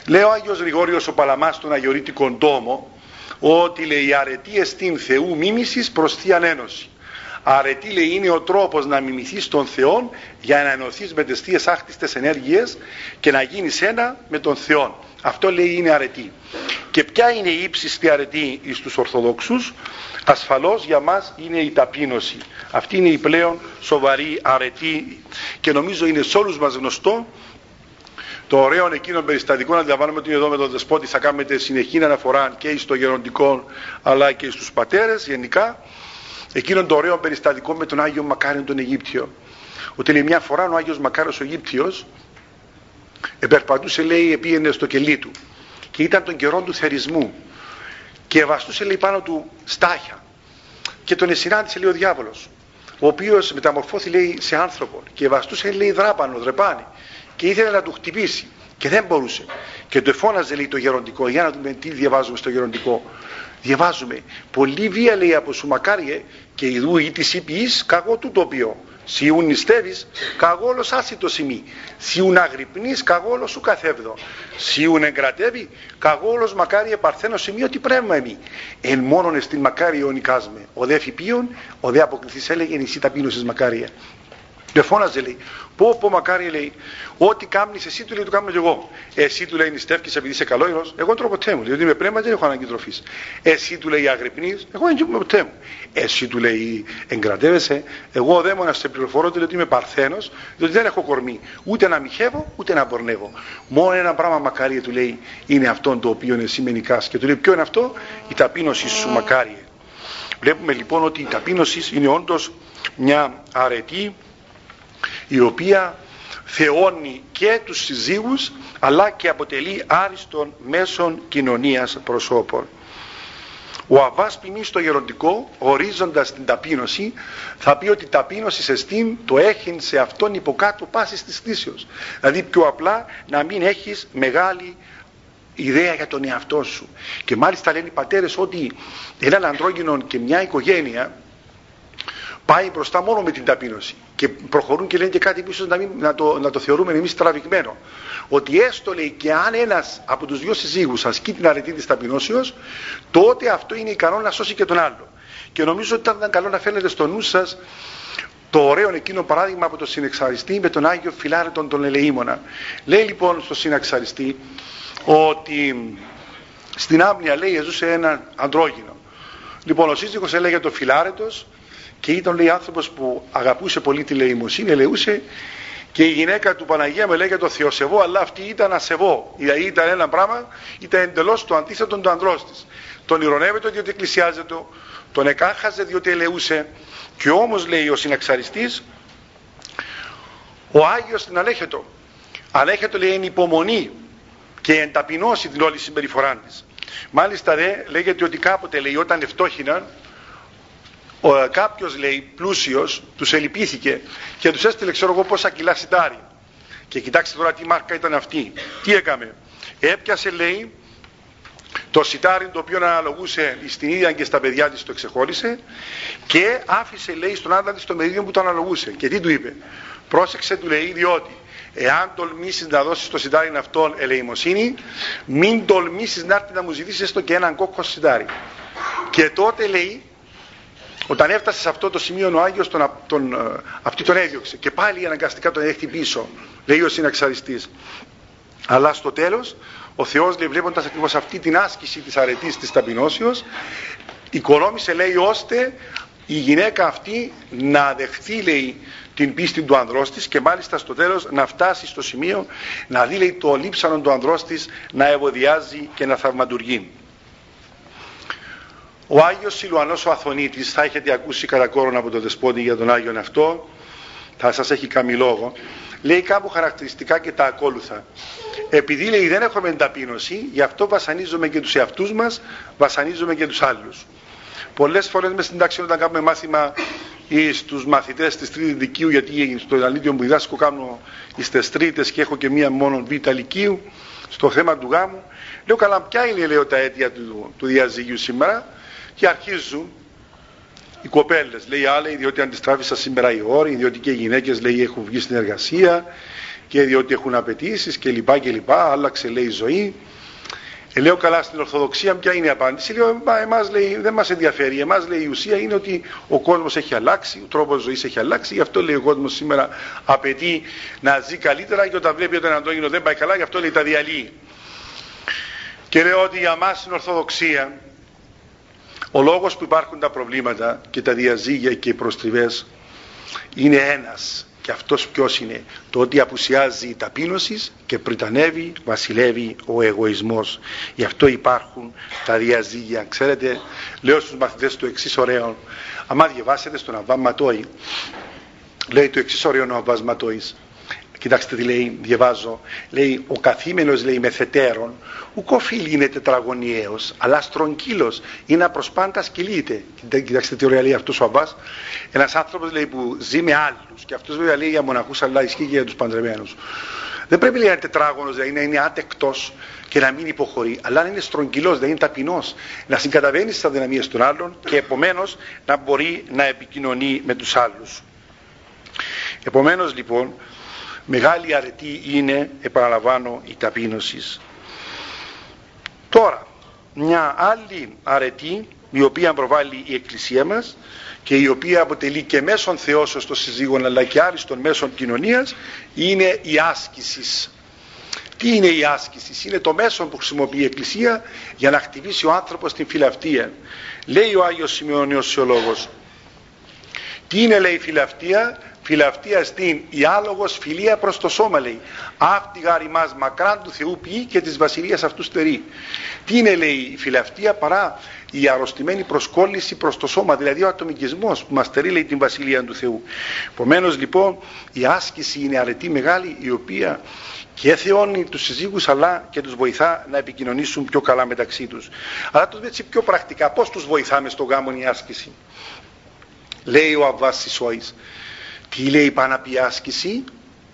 Speaker 1: Λέει ο Άγιος Γρηγόριος ο Παλαμάς στον Αγιορείτικο Τόμο ότι λέει η αρετή εστίν Θεού μίμησης προς Θείαν Ένωση. Αρετή λέει είναι ο τρόπος να μιμηθείς τον Θεό για να ενωθείς με τις θείες άκτιστες ενέργειες και να γίνεις ένα με τον Θεό. Αυτό λέει είναι αρετή. Και ποια είναι η ύψιστη αρετή στους Ορθοδόξους; Ασφαλώς για μας είναι η ταπείνωση. Αυτή είναι η πλέον σοβαρή αρετή και νομίζω είναι σε όλους μας γνωστό το ωραίο εκείνο περιστατικό να αντιλαμβάνουμε ότι εδώ με τον Δεσπότη θα κάνετε συνεχή αναφορά και στο γεροντικό αλλά και στους πατέρες γενικά εκείνον το ωραίο περιστατικό με τον Άγιο Μακάριον τον Αιγύπτιο. Ότι λέει μια φορά ο Άγιος Μακάριος ο Αιγύπτιος επερπατούσε λέει επίενε στο κελί του. Και ήταν τον καιρό του θερισμού. Και βαστούσε λέει πάνω του στάχια. Και τον εσυνάντησε λέει ο διάβολος. Ο οποίος μεταμορφώθη λέει σε άνθρωπο και βαστούσε λέει δράπανο, δρεπάνι και ήθελε να του χτυπήσει. Και δεν μπορούσε. Και του εφώναζε λέει το γεροντικό. Για να δούμε τι διαβάζουμε στο γεροντικό διαβάζουμε πολύ βία λέει από σου μακάριε και ειδού ή της είπης καγώ του το οποίο Σιούν νηστεύεις, καγόλος άσυτο σημεί. Σιούν αγρυπνείς, καγόλος σου καθεύδο. Σιούν εγκρατεύει, καγόλος μακάρι επαρθένο σημείο τι πρέμα εμεί. Εν μόνον εστιν μακάρι ονικάσμε. Ο δε φυπίον, ο δε αποκληθής έλεγε νησί ταπείνωσης μακάρια. Και φώναζε λέει, πω πω μακάρι λέει, ό,τι κάμνεις εσύ του λέει το κάνω και εγώ. Εσύ του λέει νηστεύκεις επειδή είσαι καλόειρος, εγώ τρώω ποτέ μου, διότι είμαι πρέμα δεν έχω ανάγκη τροφής. Εσύ του λέει αγρυπνείς, εγώ δεν είμαι ποτέ μου. Εσύ του λέει εγκρατεύεσαι, εγώ δαίμονας σε πληροφορώ του ότι είμαι παρθένος, διότι δεν έχω κορμί, ούτε να μοιχεύω, ούτε να μπορνεύω. Μόνο ένα πράγμα μακάρι του λέει είναι αυτό το οποίο εσύ με νικάς. Και του λέει ποιο είναι αυτό, η ταπείνωση σου μακάρι. Βλέπουμε λοιπόν ότι η ταπείνωση είναι όντως μια αρετή η οποία θεώνει και τους συζύγους αλλά και αποτελεί άριστον μέσων κοινωνίας προσώπων. Ο Αβάς ποιμή στο γεροντικό, ορίζοντας την ταπείνωση, θα πει ότι η ταπείνωση σε στήν το έχει σε αυτόν υποκάτω πάσης της θύσεως. Δηλαδή πιο απλά να μην έχεις μεγάλη ιδέα για τον εαυτό σου. Και μάλιστα λένε οι πατέρες ότι έναν αντρόγινο και μια οικογένεια πάει μπροστά μόνο με την ταπείνωση. Και προχωρούν και λένε και κάτι που να, να, το, να το θεωρούμε εμείς τραβηγμένο. Ότι έστω λέει και αν ένας από τους δυο συζύγους ασκεί την αρετή της ταπεινώσεως τότε αυτό είναι ικανό να σώσει και τον άλλο. Και νομίζω ότι ήταν καλό να φαίνεται στο νου σας το ωραίο εκείνο παράδειγμα από τον συνεξαριστή με τον Άγιο Φιλάρετον τον Ελεήμονα. Λέει λοιπόν στο συνεξαριστή ότι στην Άμνια λέει ζούσε ένα αντρόγινο λοιπόν ο σύζυγος έλεγε το Φιλάρετος και ήταν λέει άνθρωπος που αγαπούσε πολύ τη λαιμοσύνη, ελεούσε και η γυναίκα του Παναγία με λέγεται το Θεοσεβό, αλλά αυτή ήταν ασεβό. Δηλαδή ήταν ένα πράγμα, ήταν εντελώς το αντίθετο του ανδρός της. Τον ηρωνεύεται διότι εκκλησιάζεται, τον εκάχαζε διότι ελεούσε και όμως λέει ο συναξαριστής, ο Άγιος την αλέχετο. Αλέχετο λέει είναι υπομονή και ενταπεινώσει την όλη συμπεριφορά της. Μάλιστα δε λέγεται ότι κάποτε λέει όταν ευτόχιναν ο, κάποιος λέει πλούσιος τους ελυπήθηκε και τους έστειλε ξέρω εγώ πόσα κιλά σιτάρι. Και κοιτάξτε τώρα τι μάρκα ήταν αυτή. Τι έκαμε. Έπιασε λέει το σιτάρι το οποίο αναλογούσε στην ίδια και στα παιδιά της το εξεχώρισε και άφησε λέει στον άντρα της το μερίδιο που το αναλογούσε. Και τι του είπε. Πρόσεξε του λέει διότι εάν τολμήσεις να δώσεις το σιτάρι αυτόν ελεημοσύνη μην τολμήσεις να έρθει να μου ζητήσεις έστω και έναν κόκκο σιτάρι. Και τότε λέει όταν έφτασε σε αυτό το σημείο ο Άγιος τον, τον, ε, αυτή τον έδιωξε και πάλι αναγκαστικά τον έχει πίσω λέει ο συναξαριστής αλλά στο τέλος ο Θεός λέει βλέποντας ακριβώς αυτή την άσκηση της αρετής της ταπεινώσεως οικονόμησε λέει ώστε η γυναίκα αυτή να δεχθεί λέει την πίστη του ανδρός της και μάλιστα στο τέλος να φτάσει στο σημείο να δει λέει το λείψανο του ανδρός της να ευωδιάζει και να θαυματουργεί. Ο Άγιος Σιλουανός ο Αθωνίτης, θα έχετε ακούσει κατά κόρον από τον Δεσπότη για τον Άγιον αυτό, θα σας έχει κάνει λόγο, λέει κάπου χαρακτηριστικά και τα ακόλουθα. Επειδή λέει δεν έχουμε ταπείνωση, γι' αυτό βασανίζουμε και τους εαυτούς μας, βασανίζουμε και τους άλλους. Πολλές φορές μες στην τάξη όταν κάνουμε μάθημα ή στους μαθητές της τρίτης δικείου, γιατί στο Ιδανίδιο που διδάσκω κάνω στις τρίτες και έχω και μία μόνο β' λυκείου, στο θέμα του γάμου. Λέω καλά ποια είναι λέω τα αίτια του, του διαζύγιου σήμερα και αρχίζουν οι κοπέλες, λέει άλλοι, διότι αντιστράφησα σήμερα οι όροι, διότι και οι γυναίκες λέει έχουν βγει στην εργασία και διότι έχουν απαιτήσεις κλπ. κλπ. Άλλαξε λέει η ζωή. Ε, λέω καλά στην Ορθοδοξία ποια είναι η απάντηση; Λέω εμάς λέει δεν μας ενδιαφέρει. Εμάς λέει η ουσία είναι ότι ο κόσμος έχει αλλάξει, ο τρόπος ζωής έχει αλλάξει. Γι' αυτό λέει ο κόσμος σήμερα απαιτεί να ζει καλύτερα και όταν βλέπει ότι ένα αντόγινο δεν πάει καλά γι' αυτό λέει τα διαλύει. Και λέω ότι για μας στην Ορθοδοξία ο λόγος που υπάρχουν τα προβλήματα και τα διαζύγια και οι προστριβές είναι ένας. Και αυτός ποιος είναι; Το ότι απουσιάζει η ταπείνωσης και πριτανεύει, βασιλεύει ο εγωισμός. Γι' αυτό υπάρχουν τα διαζύγια. Ξέρετε λέω στους μαθητές του εξής ωραίο. Άμα διαβάσετε στον Αββά Ματώη λέει το εξής ωραίο ο Αββάς Ματώης Κοιτάξτε τι λέει, διαβάζω. Λέει, ο καθήμενος λέει μεθετέρων, ουκ οφείλει είναι τετραγωνιαίος, αλλά στρογγύλος, είναι απροσπάντας κυλείται. Κοιτάξτε τι ωραία λέει αυτός ο Αμπάς. Ένας άνθρωπος λέει που ζει με άλλους και αυτός βέβαια λέει για μοναχούς αλλά ισχύει και για τους παντρεμένους. Δεν πρέπει λέει, να είναι τετράγωνος, δηλαδή να είναι άτεκτος και να μην υποχωρεί, αλλά να είναι στρογγυλός, δηλαδή είναι ταπεινός, να συγκαταβαίνει στις αδυναμίες των άλλων και επομένως να μπορεί να επικοινωνεί με τους άλλους. Επομένως λοιπόν Μεγάλη αρετή είναι, επαναλαμβάνω, η ταπείνωση. Τώρα, μια άλλη αρετή η οποία προβάλλει η Εκκλησία μας και η οποία αποτελεί και μέσον θεώσεως των συζύγων αλλά και άριστον μέσον κοινωνίας είναι η άσκηση. Τι είναι η άσκηση, είναι το μέσον που χρησιμοποιεί η Εκκλησία για να χτυπήσει ο άνθρωπος την φιλαυτία. Λέει ο Άγιος Σημειώνιος Θεολόγος, τι είναι λέει η φιλαυτία, φιλαυτίας στην η άλογος φιλία προς το σώμα λέει. Αυτή γάρι μας μακράν του Θεού ποιή και της βασιλείας αυτού στερεί. Τι είναι λέει η φιλαυτία παρά η αρρωστημένη προσκόλληση προς το σώμα δηλαδή ο ατομικισμός που μας στερεί λέει την βασιλεία του Θεού. Επομένως λοιπόν η άσκηση είναι αρετή μεγάλη η οποία και θεώνει τους συζύγους αλλά και τους βοηθά να επικοινωνήσουν πιο καλά μεταξύ τους. Αλλά το έτσι πιο πρακτικά πώς τους βοηθάμε στο γάμο η άσκηση; Λέει ο Αββάς Σισόης τι λέει πάνω από άσκηση,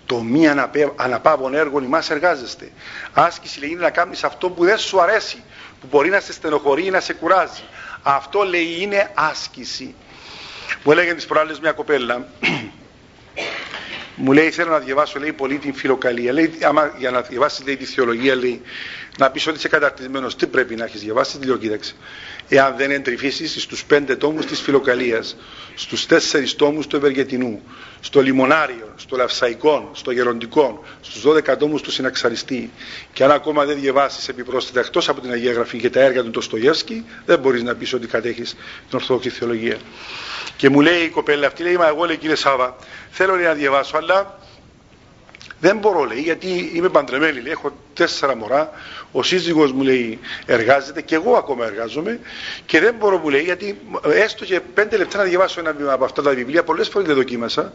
Speaker 1: το μη αναπαύον έργο ημάς εργάζεστε. Άσκηση λέει είναι να κάνεις αυτό που δεν σου αρέσει, που μπορεί να σε στενοχωρεί ή να σε κουράζει. Αυτό λέει είναι άσκηση. Μου έλεγε τις προάλλες μια κοπέλα, [CLEARS THROAT] μου λέει θέλω να διαβάσω λέει πολύ την φιλοκαλία. Λέει, άμα, για να διαβάσεις λέει τη θεολογία λέει, να πεις ότι είσαι καταρτισμένος, τι πρέπει να έχεις διαβάσει, λέω κοίταξε εάν δεν εντρυφήσεις στους πέντε τόμους της Φιλοκαλίας, στους τέσσερις τόμους του Ευεργετινού, στο Λιμονάριο, στο Λαυσαϊκό, στο Γεροντικό, στους δώδεκα τόμους του Συναξαριστή και αν ακόμα δεν διαβάσεις επιπρόσθετα εκτός από την Αγία Γραφή και τα έργα του Τοστογεύσκη, δεν μπορείς να πεις ότι κατέχεις την Ορθόδοξη Θεολογία. Και μου λέει η κοπέλα αυτή, λέει, μα εγώ λέει κύριε Σάβα, θέλω να διαβάσω, αλλά δεν μπορώ λέει γιατί είμαι παντρεμένη, λέει, έχω τέσσερα μωρά, ο σύζυγος μου λέει εργάζεται και εγώ ακόμα εργάζομαι και δεν μπορώ μου λέει γιατί έστω και πέντε λεπτά να διαβάσω ένα βήμα από αυτά τα βιβλία, πολλές φορές δεν δοκίμασα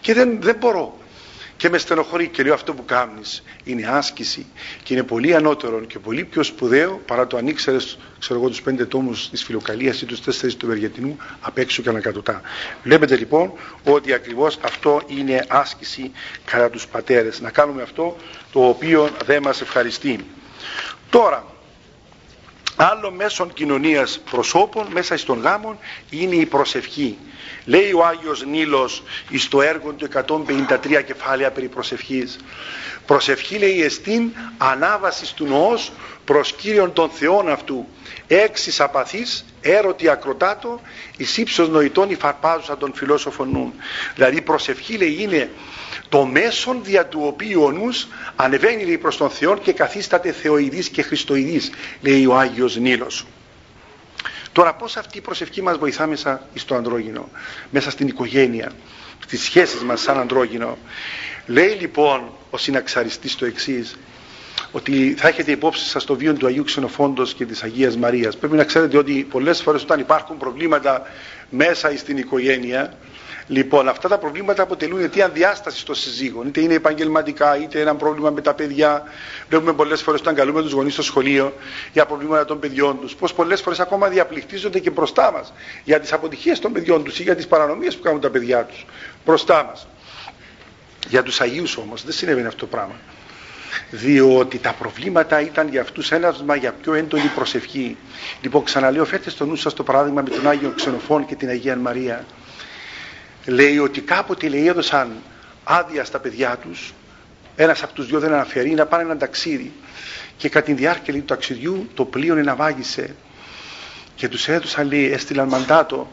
Speaker 1: και δεν, δεν μπορώ και με στενοχωρεί και λέω αυτό που κάνεις είναι άσκηση και είναι πολύ ανώτερο και πολύ πιο σπουδαίο παρά το αν ήξερες ξέρω εγώ τους πέντε τόμους της φιλοκαλίας ή τους τέσσερις του Βεργετινού απ' έξω και ανακατοτά. Βλέπετε λοιπόν ότι ακριβώς αυτό είναι άσκηση κατά τους πατέρες. Να κάνουμε αυτό το οποίο δεν μας ευχαριστεί. Τώρα, άλλο μέσον κοινωνίας προσώπων μέσα στον γάμων είναι η προσευχή. Λέει ο Άγιος Νίλος στο έργο του 153 κεφάλαια περί προσευχής. Προσευχή λέει εστίν ανάβασης του νοός προς Κύριον των Θεών αυτού. Έξις απαθής, έρωτη ακροτάτο, εις ύψος νοητών υφαρπάζουσα των φιλόσοφων νουν. Δηλαδή προσευχή λέει είναι το μέσον δια του οποίου ο νους ανεβαίνει λέει, προς τον Θεό και καθίσταται θεοειδής και χριστοειδής λέει ο Άγιος Νίλος. Τώρα πώς αυτή η προσευχή μας βοηθά μέσα στο αντρόγινο, μέσα στην οικογένεια, στις σχέσεις μας σαν αντρόγινο. Λέει λοιπόν ο συναξαριστής το εξής ότι θα έχετε υπόψη σας το βίο του Αγίου Ξενοφόντος και της Αγίας Μαρίας. Πρέπει να ξέρετε ότι πολλές φορές όταν υπάρχουν προβλήματα μέσα στην οικογένεια, Λοιπόν, αυτά τα προβλήματα αποτελούν αιτία διάστασης των συζύγων. Είτε είναι επαγγελματικά, είτε ένα πρόβλημα με τα παιδιά. Βλέπουμε πολλές φορές όταν καλούμε τους γονείς στο σχολείο για προβλήματα των παιδιών τους. Πώ πολλές φορές ακόμα διαπληκτίζονται και μπροστά μας για τις αποτυχίες των παιδιών τους ή για τις παρανομίες που κάνουν τα παιδιά τους. Μπροστά μας. Για τους Αγίους όμως δεν συνέβαινε αυτό το πράγμα. διότι τα προβλήματα ήταν για αυτούς ένασμα για πιο έντονη προσευχή. Λοιπόν, ξαναλέω, φέρτε στο νου σας το παράδειγμα με τον Άγιο Ξενοφών και την Αγία Μαρία. Λέει ότι κάποτε λέει, έδωσαν άδεια στα παιδιά τους, ένας από τους δυο δεν αναφέρει, να πάνε ένα ταξίδι. Και κατά τη διάρκεια του ταξιδιού το πλοίο εναβάγησε και τους έδωσαν, λέει, έστειλαν μαντάτο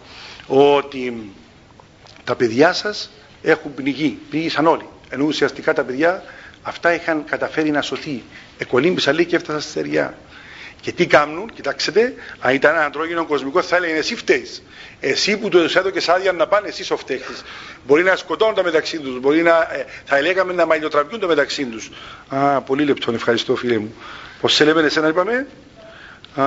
Speaker 1: ότι τα παιδιά σας έχουν πνιγεί, πνίγησαν όλοι. Ενώ ουσιαστικά τα παιδιά αυτά είχαν καταφέρει να σωθεί. Εκολύμπησαν λέει και έφτασαν στη στεριά. Και τι κάνουν, κοιτάξτε, αν ήταν ένα αντρόγινο κοσμικό θα έλεγε εσύ φταίεις. Εσύ που του έδωκε άδεια να πάνε, εσύ ο φταίχτη. Μπορεί να σκοτώνουν μεταξύ τους, μπορεί να, ε, θα λέγαμε να μαλλιοτραπιούν το μεταξύ τους. Α, πολύ λεπτό, ευχαριστώ φίλε μου. Πώς σε λέμε, εσένα είπαμε; Α,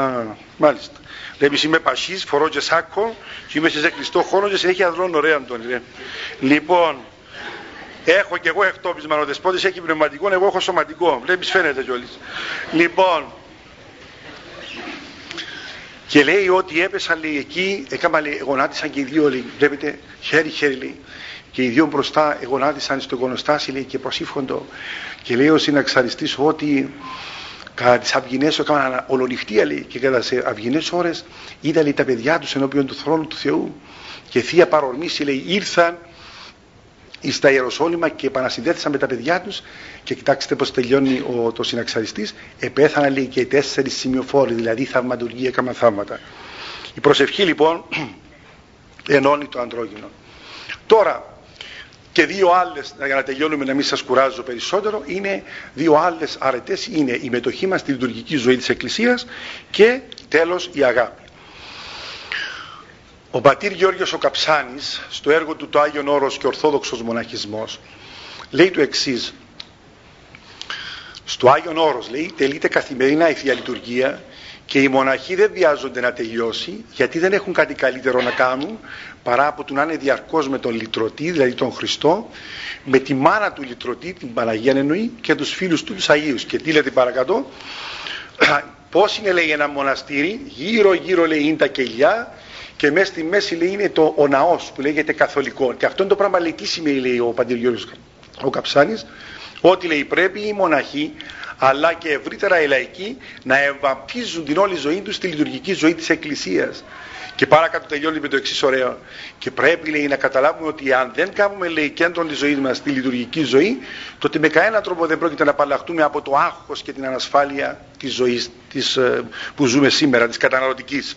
Speaker 1: μάλιστα. Λέει, είμαι πασί, φορώ και σάκο, και είμαι σε κλειστό χώρο και συνέχεια δρώνω ωραία, Αντώνη. Λοιπόν, Έχω και εγώ εκτόπισμα, ο δεσπότης έχει πνευματικό, εγώ έχω σωματικό. Βλέπεις φαίνεται κιόλας. Λοιπόν, και λέει ότι έπεσαν λέει εκεί, έκαμα λέει, γονάτισαν και οι δύο λέει, βλέπετε, χέρι-χέρι λέει. Και οι δύο μπροστά γονάτισαν στο εικονοστάσι λέει και προσήφχοντο. Και λέει ο συναξαριστής ότι κατά τις αυγινές έκαναν ολονυχτία λέει και κατά τι αυγινές ώρες είδα λέει τα παιδιά τους ενώπιον του θρόνου του Θεού και θεία παρορμήση λέει ήρθαν στα Ιεροσόλυμα και επανασυνδέθησαν με τα παιδιά τους. Και κοιτάξτε πως τελειώνει ο, το συναξαριστής. Επέθαναν λέει και οι τέσσερις σημειοφόροι δηλαδή θαυματουργοί έκαναν θαύματα. Η προσευχή λοιπόν [CLEARS THROAT] ενώνει το αντρόγινο τώρα και δύο άλλες για να τελειώνουμε να μην σας κουράζω περισσότερο είναι δύο άλλες αρετές. Είναι η μετοχή μας στη λειτουργική ζωή της Εκκλησίας και τέλος η αγάπη ο πατήρ Γιώργος ο Καψάνης στο έργο του το Άγιον Όρος και Ορθόδοξος Μοναχισμός λέει το εξής. Στο Άγιον Όρος λέει τελείται καθημερινά η Θεία Λειτουργία και οι μοναχοί δεν βιάζονται να τελειώσει γιατί δεν έχουν κάτι καλύτερο να κάνουν παρά από του να είναι διαρκώς με τον λυτρωτή, δηλαδή τον Χριστό, με τη μάνα του λυτρωτή, την Παναγία εννοεί, και τους φίλους του, τους Αγίους. Και τι λέτε παρακάτω, [CLEARS THROAT] πώς είναι λέει ένα μοναστήρι, γύρω γύρω λέει είναι τα κελιά και μέσα στη μέση λέει είναι το, ο ναός που λέγεται καθολικός και αυτό είναι το πράγμα λέει τι σημαίνει λέει ο Παντήρ Γιώργος ο Καψάνης ότι λέει πρέπει οι μοναχοί αλλά και ευρύτερα οι λαϊκοί να εμβαπτίζουν την όλη ζωή τους στη λειτουργική ζωή της Εκκλησίας και παρακάτω τελειώνει με το εξής ωραίο. Και πρέπει λέει, να καταλάβουμε ότι αν δεν κάνουμε λέει, κέντρο της ζωής μας στη λειτουργική ζωή, τότε με κανένα τρόπο δεν πρόκειται να απαλλαχτούμε από το άγχος και την ανασφάλεια της ζωής ε, που ζούμε σήμερα, της καταναλωτικής.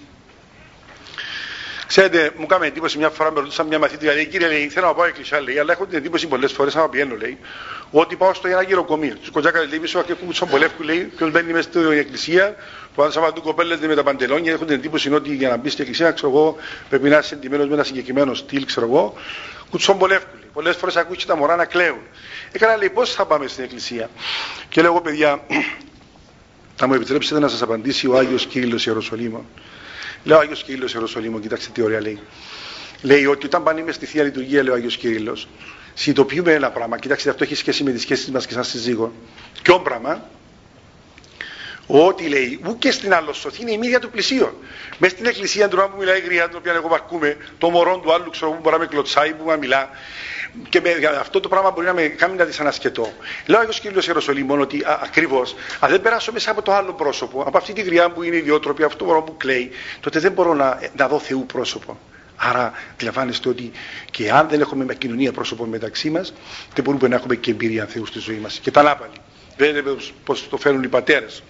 Speaker 1: Ξέρετε, μου κάνει εντύπωση μια φορά με ρωτούσαν μια μαθήτρια, λέει, κύριε, λέει, θέλω να πάω εκκλησιά, λέει, αλλά έχω την εντύπωση πολλές φορές, άμα πηγαίνω, λέει, ότι πάω στο ένα γυροκομείο. Τους κοντζάκα, λέει, μισό και κουμπουτσον πολεύκου, λέει, ποιο μπαίνει μέσα στην εκκλησία, που αν σαββατού κοπέλες με τα παντελόνια, έχουν την εντύπωση ότι για να μπει στην εκκλησία, ξέρω εγώ, πρέπει να είσαι εντυμένος με ένα συγκεκριμένο στυλ, ξέρω εγώ, κουτσον πολεύκου. Πολλές φορές ακούει τα μωρά να κλαίουν. Έκανα, λέει, πώς θα πάμε στην εκκλησία. Και λέω, παιδιά, [CLEARS THROAT] θα μου επιτρέψετε να σας απαντήσει ο Άγιος Κύριλο Ιεροσολύμων. Λέω Άγιος Κύριλλος Ιεροσολύμου, κοιτάξτε τι ωραία λέει. Λέει ότι όταν πάνε στη θεία λειτουργία, λέει ο Άγιος Κύριλλος, συνειδητοποιούμε ένα πράγμα. Κοιτάξτε, αυτό έχει σχέση με τις σχέσεις μας και σαν σύζυγο. Ποιο πράγμα, ότι λέει, ου και στην αλλοσοθή είναι η μύδια του πλησίων. Μες στην εκκλησία του που μιλάει γριά, την οποία εγώ βαρκούμε, το μωρό του άλλου, ξέρω που μπορεί να με κλωτσάει, που να μιλά. Και με, αυτό το πράγμα μπορεί να με κάνει να δυσανασκετώ. Λέω Άγιο Κύριος Ιεροσολύμων ότι ακριβώς, αν δεν περάσω μέσα από το άλλο πρόσωπο, από αυτή τη γριά που είναι ιδιότροπη, αυτό το μωρό που κλαίει, τότε δεν μπορώ να, να δω Θεού πρόσωπο. Άρα αντιλαμβάνεστε ότι και αν δεν έχουμε με κοινωνία πρόσωπο μεταξύ μας, δεν μπορούμε να έχουμε και εμπειρία Θεού στη ζωή μας. Και τα λάπαλοι. Δεν πώ το φέρουν οι πατέρες.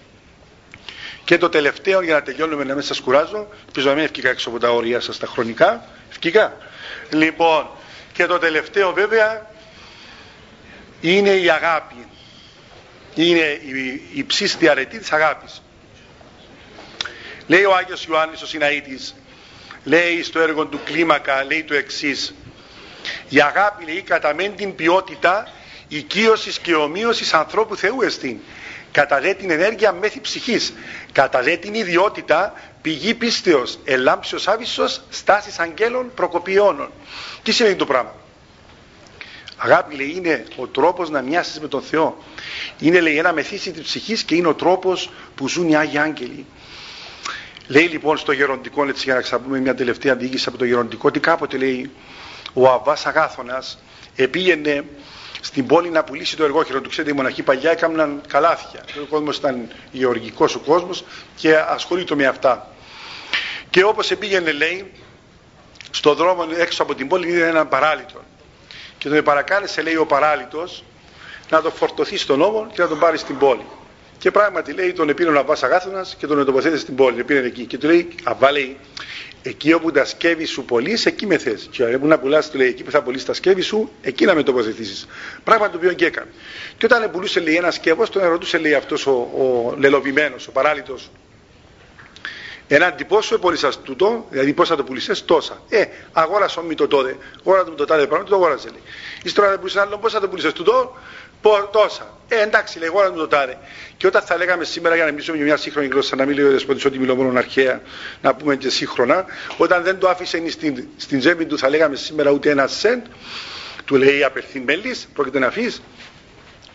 Speaker 1: Και το τελευταίο για να τελειώνουμε να μην σας κουράζω, ελπίζω να μην ευκήκα έξω από τα όρια σας τα χρονικά. Ευκήκα. Λοιπόν, και το τελευταίο βέβαια είναι η αγάπη. Είναι η, η ψήστη αρετή της αγάπης. Λέει ο Άγιος Ιωάννης ο Συναήτης, λέει στο έργο του κλίμακα, λέει το εξής. Η αγάπη λέει κατά μεν την ποιότητα οικείωσης και ομοίωσης ανθρώπου Θεού εστίν κατά δε την ενέργεια μέθη ψυχής, κατά δε την ιδιότητα πηγή πίστεως, ελάμψιος άβυσσος, στάσης αγγέλων, προκοπιώνων. Τι σημαίνει το πράγμα; Αγάπη λέει είναι ο τρόπος να μοιάσεις με τον Θεό. Είναι λέει ένα μεθύσι της ψυχής και είναι ο τρόπος που ζουν οι Άγιοι Άγγελοι. Λέει λοιπόν στο γεροντικό, έτσι για να ξαπούμε μια τελευταία διοίκηση από το γεροντικό, ότι κάποτε λέει ο Αβάς Αγάθωνας επήγαινε στην πόλη να πουλήσει το εργόχειρο του. Ξέρετε, οι μοναχοί παλιά έκαναν καλάθια. Ο κόσμος ήταν γεωργικός ο κόσμος και ασχολείται με αυτά. Και όπως πήγαινε, λέει, στο δρόμο έξω από την πόλη είδε έναν παράλυτο. Και τον παρακάλεσε, λέει, ο παράλυτος να τον φορτωθεί στον νόμο και να τον πάρει στην πόλη. Και πράγματι λέει τον επήρε ο Αβάς Αγάθωνας και τον ετοποθέτησε στην πόλη, τον πήρε εκεί. Και του λέει, Αβά λέει, εκεί όπου τα σκεύη σου πωλείς, εκεί με θες. Και όπου να πουλάς, του λέει, εκεί που θα πωλείς τα σκεύη σου, εκεί να με τοποθετήσεις. Πράγμα το οποίο και έκανε. Και όταν πουλούσε λέει ένα σκεύος, τον ερωτούσε λέει αυτός ο, ο λελοβημένος, ο παράλυτος, Έναν τι πόσο πωλήσας τούτο, δηλαδή πώς θα το πουλήσεις, τόσα. Ε, αγόρασε μου το τότε, αγόρασε μου το τάδε πράγμα, το αγόρασε λέει. Ύστερα δεν πουλήσεις άλλο, πώς θα το πουλήσεις τούτο, τόσα. Ε, εντάξει, λέει, εγώ να το τάρε. Και όταν θα λέγαμε σήμερα για να μιλήσουμε για μια σύγχρονη γλώσσα, να μην λέει ο Δεσπότης ότι μιλώ μόνο αρχαία, να πούμε και σύγχρονα, όταν δεν το άφησε στην, στην τσέπη του, θα λέγαμε σήμερα ούτε ένα σεντ, του λέει απερθεί μέλης, πρόκειται να αφήσεις.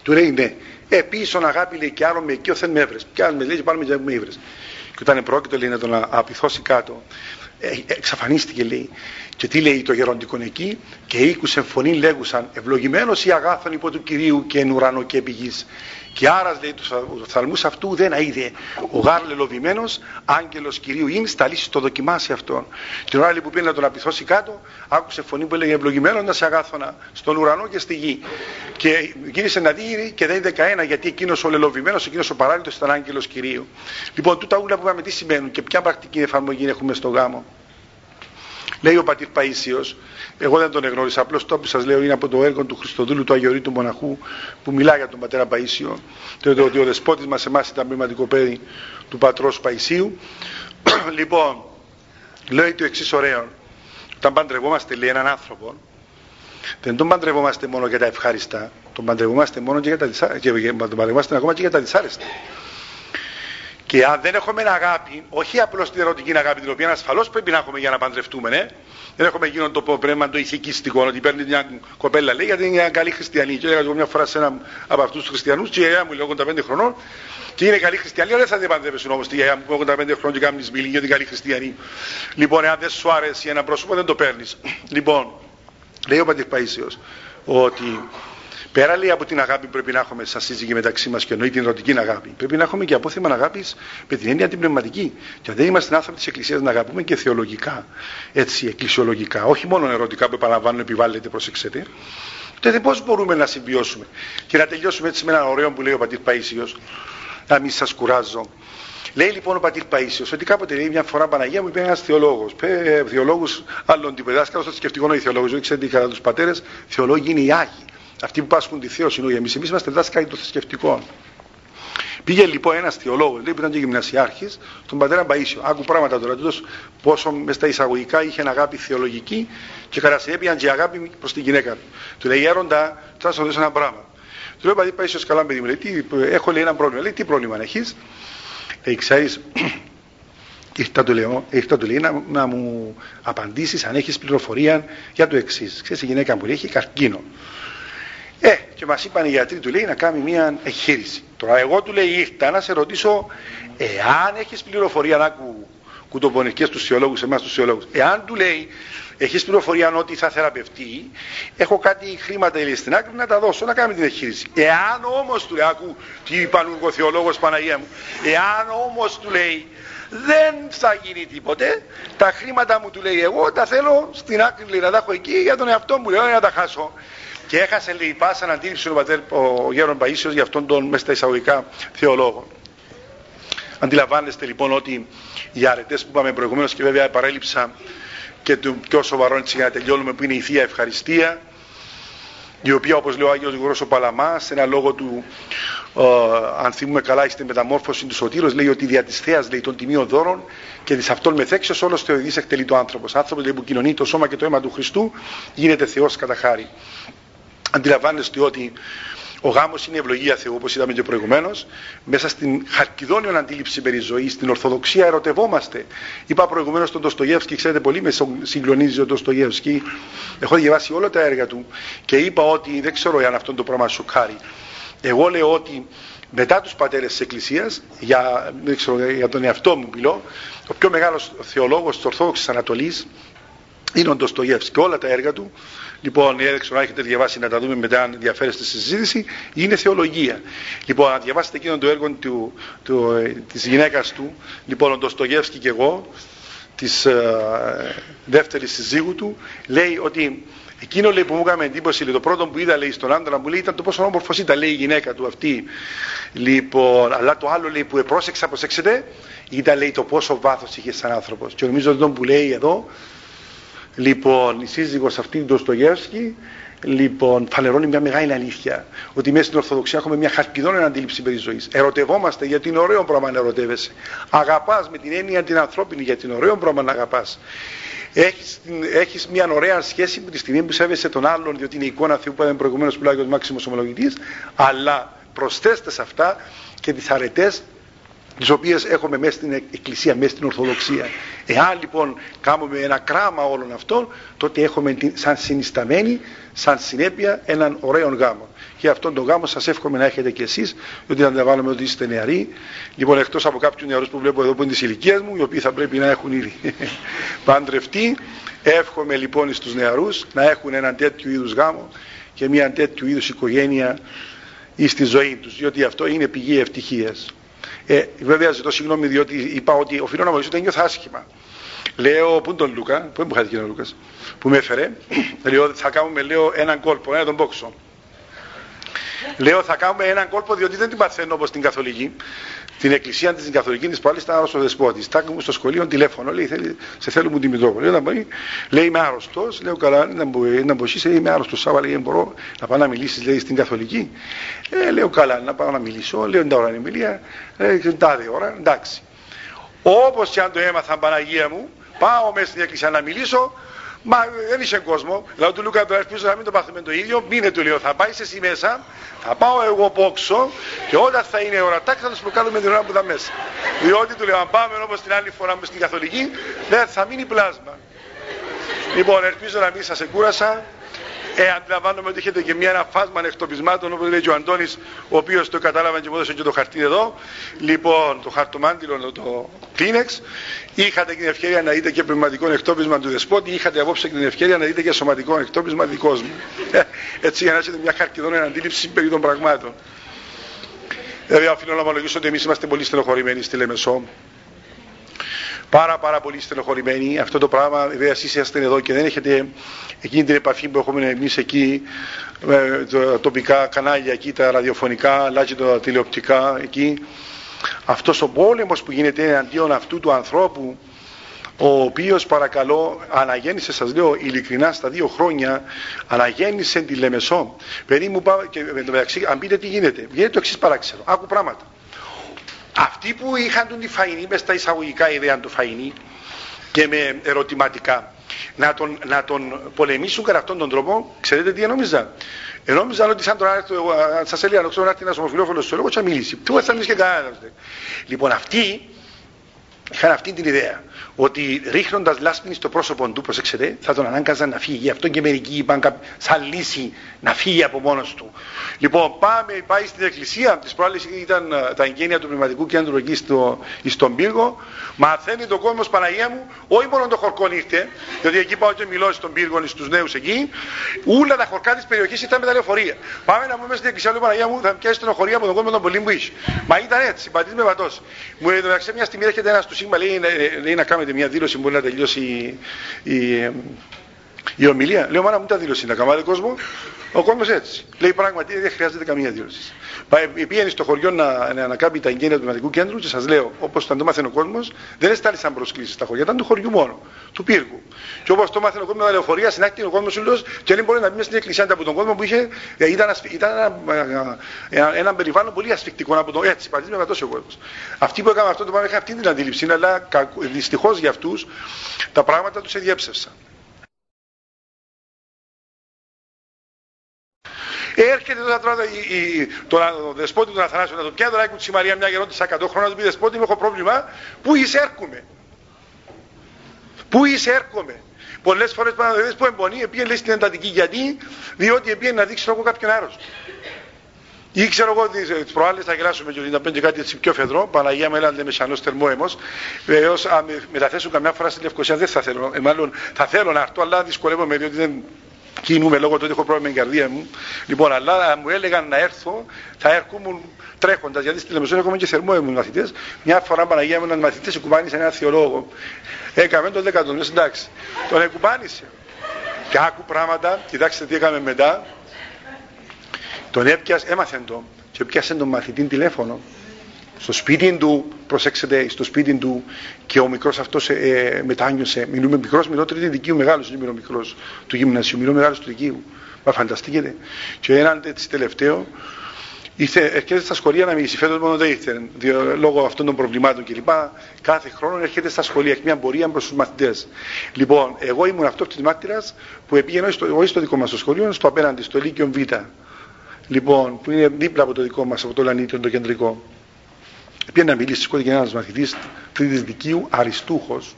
Speaker 1: Του λέει ναι. Ε, πίσω αγάπη λέει και άλλο με εκεί οθεν με έβρες. Και άλλο με λέει και πάλι με έβρες. Και όταν πρόκειται λέει να τον απειθώσει κάτω, ε, εξαφανίστηκε λέει. Και τι λέει το γεροντικό εκεί; Και οίκουσεν φωνή λέγουσαν ευλογημένος η αγάθον υπό του Κυρίου και εν ουρανό και επιγής και άρας λέει τους οφθαλμούς αυτού δεν αείδε ο γάρ λελοβημένος άγγελος Κυρίου είναι στα λύση το δοκιμάσει αυτόν. Την ώρα που πήγε να τον απειθώσει κάτω άκουσε φωνή που έλεγε ευλογημένο να σε αγάθωνα στον ουρανό και στη γη. Και γύρισε να δει και δεν είδε κανένα γιατί εκείνος ο λελοβημένος εκείνος ο παράλληλος ήταν άγγελος Κυρίου. Λοιπόν τούτα ούλα που είπαμε τι σημαίνουν και ποια πρακτική εφαρμογή έχουμε στο γάμο Λέει ο πατήρ Παΐσιος, εγώ δεν τον εγνώρισα, απλώς το που σας λέω είναι από το έργο του Χριστοδούλου του Αγιορείτου Μοναχού που μιλά για τον πατέρα Παΐσιο, το ότι ο δεσπότης μας εμάς ήταν πνευματικό παιδί του πατρός Παϊσίου. [CLEARS THROAT] λοιπόν, λέει το εξής ωραίο, όταν παντρευόμαστε λέει έναν άνθρωπο, δεν τον παντρευόμαστε μόνο για τα ευχάριστα, τον παντρευόμαστε μόνο και για τα δυσάρεστα, τον παντρευόμαστε ακόμα και για τα δυσάρεστα. Και αν δεν έχουμε αγάπη, όχι απλώς την ερωτική αγάπη, την οποία ασφαλώς πρέπει να έχουμε για να παντρευτούμε, ναι. δεν έχουμε γίνον το πρέμα το ηθικιστικό, ότι παίρνει μια κοπέλα λέει γιατί είναι μια καλή χριστιανή. Και έλεγα μια φορά σε έναν από αυτούς τους χριστιανούς, και η γιαγιά μου λέει 85 χρονών, και είναι καλή χριστιανή, αλλά δεν θα την παντρεύσουν όμως τη γιαγιά μου που 85 χρονών και κάνεις μιλή για την καλή χριστιανή. Λοιπόν, αν δεν σου άρεσε ένα πρόσωπο, δεν το παίρνεις. Λοιπόν, λέει ο Πατήρ ότι Πέρα λέει από την αγάπη που πρέπει να έχουμε σαν σύζυγη μεταξύ μας και εννοεί την ερωτική αγάπη, πρέπει να έχουμε και απόθεμα αγάπη με την έννοια την πνευματική. Και αν δεν είμαστε άνθρωποι της Εκκλησίας να αγαπούμε και θεολογικά, έτσι, εκκλησιολογικά, όχι μόνο ερωτικά που επαναλαμβάνουν, επιβάλλεται, προσεξέτε. Τότε πώς μπορούμε να συμβιώσουμε. Και να τελειώσουμε έτσι με ένα ωραίο που λέει ο πατήρ Παίσιος, να μην σας κουράζω. Λέει λοιπόν ο πατήρ Παίσιος ότι κάποτε λέει μια φορά Παναγία μου είπε ένας θεολόγος. Θεολόγους άλλων τύπου. Δάσκαλος στο σκεφτικό οι θεολόγου. Δεν ξέρετε κατά τους πατέρες, θεολόγοι είναι οι άγιοι. Αυτοί που πάσχουν τη Θεόση είναι εμείς. Εμείς είμαστε δάσκαλοι των θρησκευτικών. Πήγε λοιπόν ένας θεολόγος, λέει που ήταν και γυμνασιάρχης, τον πατέρα Μπαίσιο. Άκου πράγματα τώρα, τούτος πόσο μες στα εισαγωγικά είχε αγάπη θεολογική και κατά συνέπεια και αγάπη προς τη γυναίκα του. Του λέει Έροντα, θα σου δώσω ένα πράγμα. Του λέει Πατέρα Μπαίσιο, καλά παιδί μου, λέει, τι, έχω λέει ένα πρόβλημα. Λέει τι πρόβλημα έχεις; Λέει, ξέρεις, [CLEARS THROAT] ήρθα του, λέω, ήρθα του λέει να, να μου απαντήσεις αν έχεις πληροφορία για το εξής. Ξέρεις, η γυναίκα μου λέει, έχει καρκίνο. Ε, και μας είπαν οι γιατροί του λέει να κάνει μια εγχείρηση. Τώρα εγώ του λέει ήρθα να σε ρωτήσω εάν έχεις πληροφορία να ακού κουτοπονικές τους θεολόγους, εμάς τους θεολόγους. Εάν του λέει έχεις πληροφορία ότι θα θεραπευτεί, έχω κάτι χρήματα λέει, στην άκρη να τα δώσω να κάνει την εγχείρηση. Εάν όμως του λέει, άκου τι είπαν ο θεολόγος Παναγία μου, εάν όμως του λέει δεν θα γίνει τίποτε, τα χρήματα μου του λέει εγώ τα θέλω στην άκρη λέει, να τα έχω εκεί για τον εαυτό μου λέω να τα χάσω. Και έχασε λέει πάσα να αντίληψη ο, πατέρ, ο Γέρον Παΐσιος για αυτόν τον μέσα στα εισαγωγικά θεολόγο. Αντιλαμβάνεστε λοιπόν ότι οι αρετές που είπαμε προηγουμένως και βέβαια παρέλειψα και το πιο σοβαρό έτσι για να τελειώνουμε που είναι η Θεία Ευχαριστία η οποία όπως λέει ο Άγιος Γρός ο Παλαμάς σε ένα λόγο του ε, αν θυμούμε καλά είστε μεταμόρφωση του Σωτήρος λέει ότι δια της Θείας λέει των τιμίων δώρων και της αυτών μεθέξεως όλος θεοειδής εκτελεί το άνθρωπος άνθρωπος λέει, που κοινωνεί το σώμα και το αίμα του Χριστού γίνεται Θεός κατά χάρη αντιλαμβάνεστε ότι ο γάμος είναι ευλογία Θεού, όπως είδαμε και προηγουμένως. Μέσα στην χαρκιδόνιον αντίληψη περί ζωής, στην Ορθοδοξία ερωτευόμαστε. Είπα προηγουμένως τον Ντοστογεύσκη, ξέρετε πολύ με συγκλονίζει ο Ντοστογεύσκη. Έχω διαβάσει όλα τα έργα του και είπα ότι δεν ξέρω αν αυτό το πράγμα σοκάρει. Εγώ λέω ότι μετά τους πατέρες της Εκκλησίας, για, για τον εαυτό μου μιλώ, ο πιο μεγάλος θεολόγος της Ορθόδοξης Ανατολής είναι ο Ντοστογεύσκη και όλα τα έργα του λοιπόν έδειξε να έχετε διαβάσει να τα δούμε μετά αν ενδιαφέρεστε στη συζήτηση είναι θεολογία λοιπόν αν διαβάσετε εκείνο το έργο του, του, ε, της γυναίκας του λοιπόν ο Ντοστογεύσκη και εγώ της ε, δεύτερης συζύγου του λέει ότι Εκείνο λέει, που μου έκανε εντύπωση, λέει, το πρώτο που είδα λέει, στον άντρα μου λέει, ήταν το πόσο όμορφος ήταν λέει, η γυναίκα του αυτή. Λοιπόν, αλλά το άλλο λέει, που επρόσεξα, προσέξτε, ήταν λέει, το πόσο βάθος είχε σαν άνθρωπος. Και νομίζω ότι τον που λέει εδώ, λοιπόν, η σύζυγος αυτή του Ντοστογεύσκη, λοιπόν, φανερώνει μια μεγάλη αλήθεια. Ότι μέσα στην Ορθοδοξία έχουμε μια χαρπιδόν αντίληψη περί ζωής. Ερωτευόμαστε γιατί είναι ωραίο πράγμα να ερωτεύεσαι. Αγαπάς με την έννοια την ανθρώπινη γιατί είναι ωραίο πράγμα να αγαπάς. Έχεις, έχεις μια ωραία σχέση με τη στιγμή που σέβεσαι τον άλλον, διότι είναι η εικόνα Θεού που είπαμε προηγουμένως που λέγει ο Μάξιμος Ομολογητής, αλλά προσθέστε σε αυτά και τις αρετές τις οποίες έχουμε μέσα στην Εκκλησία, μέσα στην Ορθοδοξία. Εάν λοιπόν κάνουμε ένα κράμα όλων αυτών, τότε έχουμε σαν συνισταμένη, σαν συνέπεια έναν ωραίο γάμο. Και αυτόν τον γάμο σας εύχομαι να έχετε κι εσείς, διότι αντιλαμβάνομαι ότι είστε νεαροί. Λοιπόν, εκτός από κάποιους νεαρούς που βλέπω εδώ που είναι της ηλικίας μου, οι οποίοι θα πρέπει να έχουν ήδη [LAUGHS] παντρευτεί, εύχομαι λοιπόν στους νεαρούς να έχουν έναν τέτοιο είδους γάμο και μια τέτοιου είδους οικογένεια στη ζωή τους, διότι αυτό είναι πηγή ευτυχίας. Ε, βέβαια ζητώ συγγνώμη διότι είπα ότι οφείλω να βοηθήσω ότι νιώθω άσχημα. Λέω, πού είναι τον Λούκα, πού είναι που χάθηκε ο Λούκας, που με έφερε; Λέω, θα κάνουμε λέω, έναν κόλπο, ένα τον πόξο. Λέω, θα κάνουμε έναν κόλπο διότι δεν την παθαίνω όπως την Καθολική την εκκλησία της Καθολική της πάλι ήταν άρρωστο δεσπότη. Τάκου μου στο σχολείο τηλέφωνο, λέει, θέλει, σε θέλω μου Δημητρόπολη. Λέω, μπορεί, λέει, είμαι άρρωστος. Λέω, καλά, να μπορεί, λέει, είμαι άρρωστος. Σάβα, λέει, μπορώ να πάω να μιλήσεις, λέει, στην Καθολική. Ε, λέω, καλά, να πάω να μιλήσω. Λέω, την ώρα είναι μιλία, ε, τάδε ώρα, εντάξει. Όπως και αν το έμαθα, Παναγία μου, πάω μέσα στην εκκλησία να μιλήσω, Μα δεν είσαι κόσμο. Λέω του Λούκα, το ελπίζω να μην το πάθουμε το ίδιο. Μείνε του λέω, θα πάει εσύ μέσα, θα πάω εγώ από όξω και όταν θα είναι ορατά θα τους προκάλουμε την ώρα που θα μέσα. Διότι του λέω, αν πάμε όπως την άλλη φορά με στην Καθολική, δεν θα μείνει πλάσμα. Λοιπόν, ελπίζω να μην σας εκούρασα. Ε, αντιλαμβάνομαι ότι έχετε και μια, ένα φάσμα εκτοπισμάτων, όπως λέει και ο Αντώνης, ο οποίος το κατάλαβαν και μου έδωσε και το χαρτί εδώ. Λοιπόν, το χαρτομάντιλο, το Kleenex. Είχατε την ευκαιρία να δείτε και πνευματικό εκτόπισμα του Δεσπότη, είχατε απόψε και την ευκαιρία να δείτε και σωματικό εκτόπισμα δικός μου. Ε, έτσι για να έχετε μια χαρκιδόν αντίληψη περί των πραγμάτων. Βέβαια, οφείλω να ομολογήσω ότι εμείς είμαστε πολύ στενοχωρημένοι στη Λεμεσό πάρα πάρα πολύ στενοχωρημένοι. Αυτό το πράγμα βέβαια εσείς είστε εδώ και δεν έχετε εκείνη την επαφή που έχουμε εμείς εκεί με τα τοπικά κανάλια εκεί τα ραδιοφωνικά αλλά και τα τηλεοπτικά εκεί. Αυτός ο πόλεμος που γίνεται εναντίον αυτού του ανθρώπου ο οποίος παρακαλώ αναγέννησε σας λέω ειλικρινά στα δύο χρόνια αναγέννησε τη Λεμεσό. Παιδί μου πάω και με το μεταξύ αν πείτε τι γίνεται. Γίνεται το εξής παράξενο. Άκου πράγματα αυτοί που είχαν τον τη φαϊνή μες στα εισαγωγικά ιδέα του φαϊνή και με ερωτηματικά να τον, να τον πολεμήσουν κατά αυτόν τον τρόπο, ξέρετε τι ενόμιζα; Ενόμιζαν ότι σαν τον άρθρο, σας έλεγα να ξέρω να έρθει ένα ομοφυλόφιλος στο λόγο και να μιλήσει. Τι θα μιλήσει και κανένας. Λοιπόν, αυτοί είχαν αυτή την ιδέα ότι ρίχνοντας λάσπινη στο πρόσωπο του, προσέξτε, θα τον ανάγκαζαν να φύγει. Γι' αυτό και μερικοί είπαν σαν λύση να φύγει από μόνος του. Λοιπόν, πάμε, πάει στην εκκλησία. Τη προάλλη ήταν ε, τα εγγένεια του πνευματικού κέντρου εκεί στο, στον πύργο. Μαθαίνει το κόσμος Παναγία μου, όχι μόνο το χορκόν ήρθε, γιατί εκεί πάω και μιλώ στον πύργο στου νέους εκεί. Όλα τα χορκά της περιοχής ήταν με τα λεωφορεία. Πάμε να πούμε στην εκκλησία του Παναγία μου, θα πιάσεις στενοχωρία από τον κόσμο των πολύ μου είσαι. Μα ήταν έτσι, πατή με πατό. Μου λέει μια στιγμή έρχεται ένας του Σίγμα, λέει, λέει να κάνετε μια δήλωση που μπορεί να τελειώσει η, η, η ομιλία. Λέω, μάνα μου, τα δήλωση να καμάτε κόσμο. Ο κόσμος έτσι. Λέει πράγματι δεν χρειάζεται καμία δήλωση. Πήγαινε στο χωριό να, να ανακάμπει τα εγγένεια του Πνευματικού Κέντρου και σας λέω, όπως το μάθαινε ο κόσμος, δεν σαν προσκλήσεις στα χωριά, ήταν του χωριού μόνο, του πύργου. Και όπως το μάθαινε ο κόσμος με τα λεωφορεία, συνάχτη ο κόσμος σου και δεν μπορεί να μπει στην εκκλησία από τον κόσμο που είχε, ε, ήταν, ήταν ένα, ένα, ένα, περιβάλλον πολύ ασφικτικό από τον έτσι, πατήσει με τόσο ο κόσμος. Αυτοί που έκαναν αυτό το πράγμα είχαν αυτή την αντίληψη, αλλά δυστυχώς για αυτούς τα πράγματα τους εδιέψευσαν. Έρχεται τώρα, τώρα το δεσπότη του Αθανάσιο να το πιάνει τώρα τη Μαρία μια γερόντισσα 100 χρόνια να του πει δεσπότη μου έχω πρόβλημα. Πού εισέρχομαι; Πού εισέρχομαι; Πολλές φορές παραδοχέ που εμπονεί, επίε λέει στην εντατική γιατί, διότι επίε να δείξει λόγω κάποιον άρρωστο. Ή ξέρω εγώ τις προάλλες θα γελάσουμε και να πέντε κάτι έτσι πιο φεδρό. Παναγία με έναν μεσανό θερμόαιμο. Βεβαίως, αν μεταθέσουν καμιά φορά στη Λευκοσία δεν θα θέλω. Ε, μάλλον θα θέλω να έρθω, αλλά δυσκολεύομαι διότι δεν κινούμε λόγω του ότι έχω πρόβλημα με την καρδία μου. Λοιπόν, αλλά αν μου έλεγαν να έρθω, θα έρχομαι τρέχοντας. Γιατί στη Λεμεσόν έχουμε και θερμόαιμου μαθητές. Μια φορά Παναγία με έναν μαθητή εκουμπάνησε έναν θεολόγο. Έκαμε τον δεκατόν, εντάξει. Τον εκουμπάνησε. Και άκου πράγματα, κοιτάξτε τι έκαμε μετά. Τον έπιασε, έμαθε το και πιάσε τον μαθητή τηλέφωνο. Στο σπίτι του, προσέξτε, στο σπίτι του και ο μικρός αυτός ε, μετάνιωσε. Μιλούμε μικρός, μιλώ τρίτη δικίου, μεγάλος, δεν μιλώ μικρός του γυμνασίου, μιλώ μεγάλος του δικίου. Μα φανταστείτε. Και έναν έτσι τελευταίο, ήρθε, έρχεται στα σχολεία να μιλήσει. Φέτος μόνο δεν ήρθε, λόγω αυτών των προβλημάτων κλπ. Κάθε χρόνο έρχεται στα σχολεία, έχει μια πορεία προς τους μαθητές. Λοιπόν, εγώ ήμουν αυτός της μάρτυρας που πήγαινα στο, στο δικό μας σχολείο, στο απέναντι, στο Λύκειο Β λοιπόν, που είναι δίπλα από το δικό μας, από το Λανίτιο, το κεντρικό. Πήγε να μιλήσει, σηκώθηκε ένας μαθητής τρίτης δικίου, αριστούχος.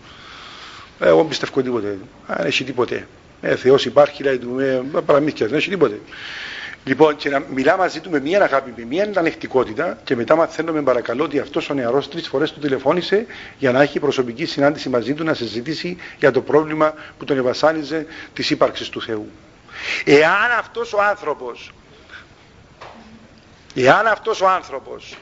Speaker 1: Ε, εγώ δεν πιστεύω τίποτε. Αν έχει τίποτε. Ε, Θεός υπάρχει, λέει του, ε, παραμύθια, δεν έχει τίποτε. Λοιπόν, και να μιλά μαζί του με μια αγάπη, με μια ανεκτικότητα και μετά μαθαίνουμε παρακαλώ ότι αυτός ο νεαρός τρεις φορές του τηλεφώνησε για να έχει προσωπική συνάντηση μαζί του να συζητήσει για το πρόβλημα που τον ευασάνιζε της ύπαρξης του Θεού. Εάν αυτός ο άνθρωπος Εάν αυτός ο άνθρωπος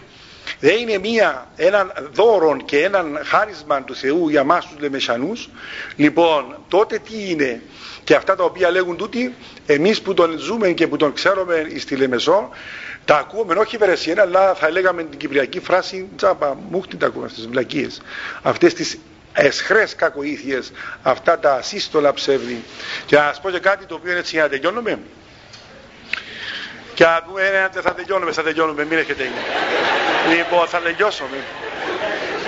Speaker 1: δεν είναι μία, έναν δώρο και έναν χάρισμα του Θεού για μας τους Λεμεσανούς, λοιπόν, τότε τι είναι; Και αυτά τα οποία λέγουν τούτοι, εμείς που τον ζούμε και που τον ξέρουμε στη Λεμεσό, τα ακούμε όχι υπηρεσία, αλλά θα λέγαμε την κυπριακή φράση τζάμπα, μούχτη τα ακούμε αυτές τις βλακίες, αυτές τις εσχρές κακοήθειες, αυτά τα ασύστολα ψεύδη. Και να σας πω και κάτι το οποίο έτσι για να τελειώνουμε, και να πούμε, ε, θα τελειώνουμε, θα τελειώνουμε, μην έχετε είναι. Λοιπόν, θα τελειώσουμε.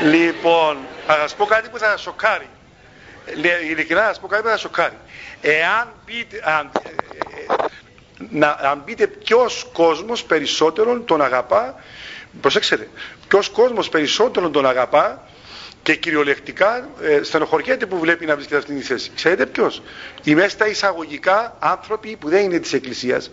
Speaker 1: Λοιπόν, θα σας πω κάτι που θα σας σοκάρει. Ειλικρινά θα σας πω κάτι που θα σας σοκάρει. Εάν πείτε, αν, ε, ε, να, αν πείτε ποιος κόσμος περισσότερον τον αγαπά, προσέξτε, ποιος κόσμος περισσότερον τον αγαπά και κυριολεκτικά ε, στενοχωριέται που βλέπει να βρίσκεται αυτή τη θέση. Ξέρετε ποιος; Οι μέσα στα εισαγωγικά άνθρωποι που δεν είναι της Εκκλησίας.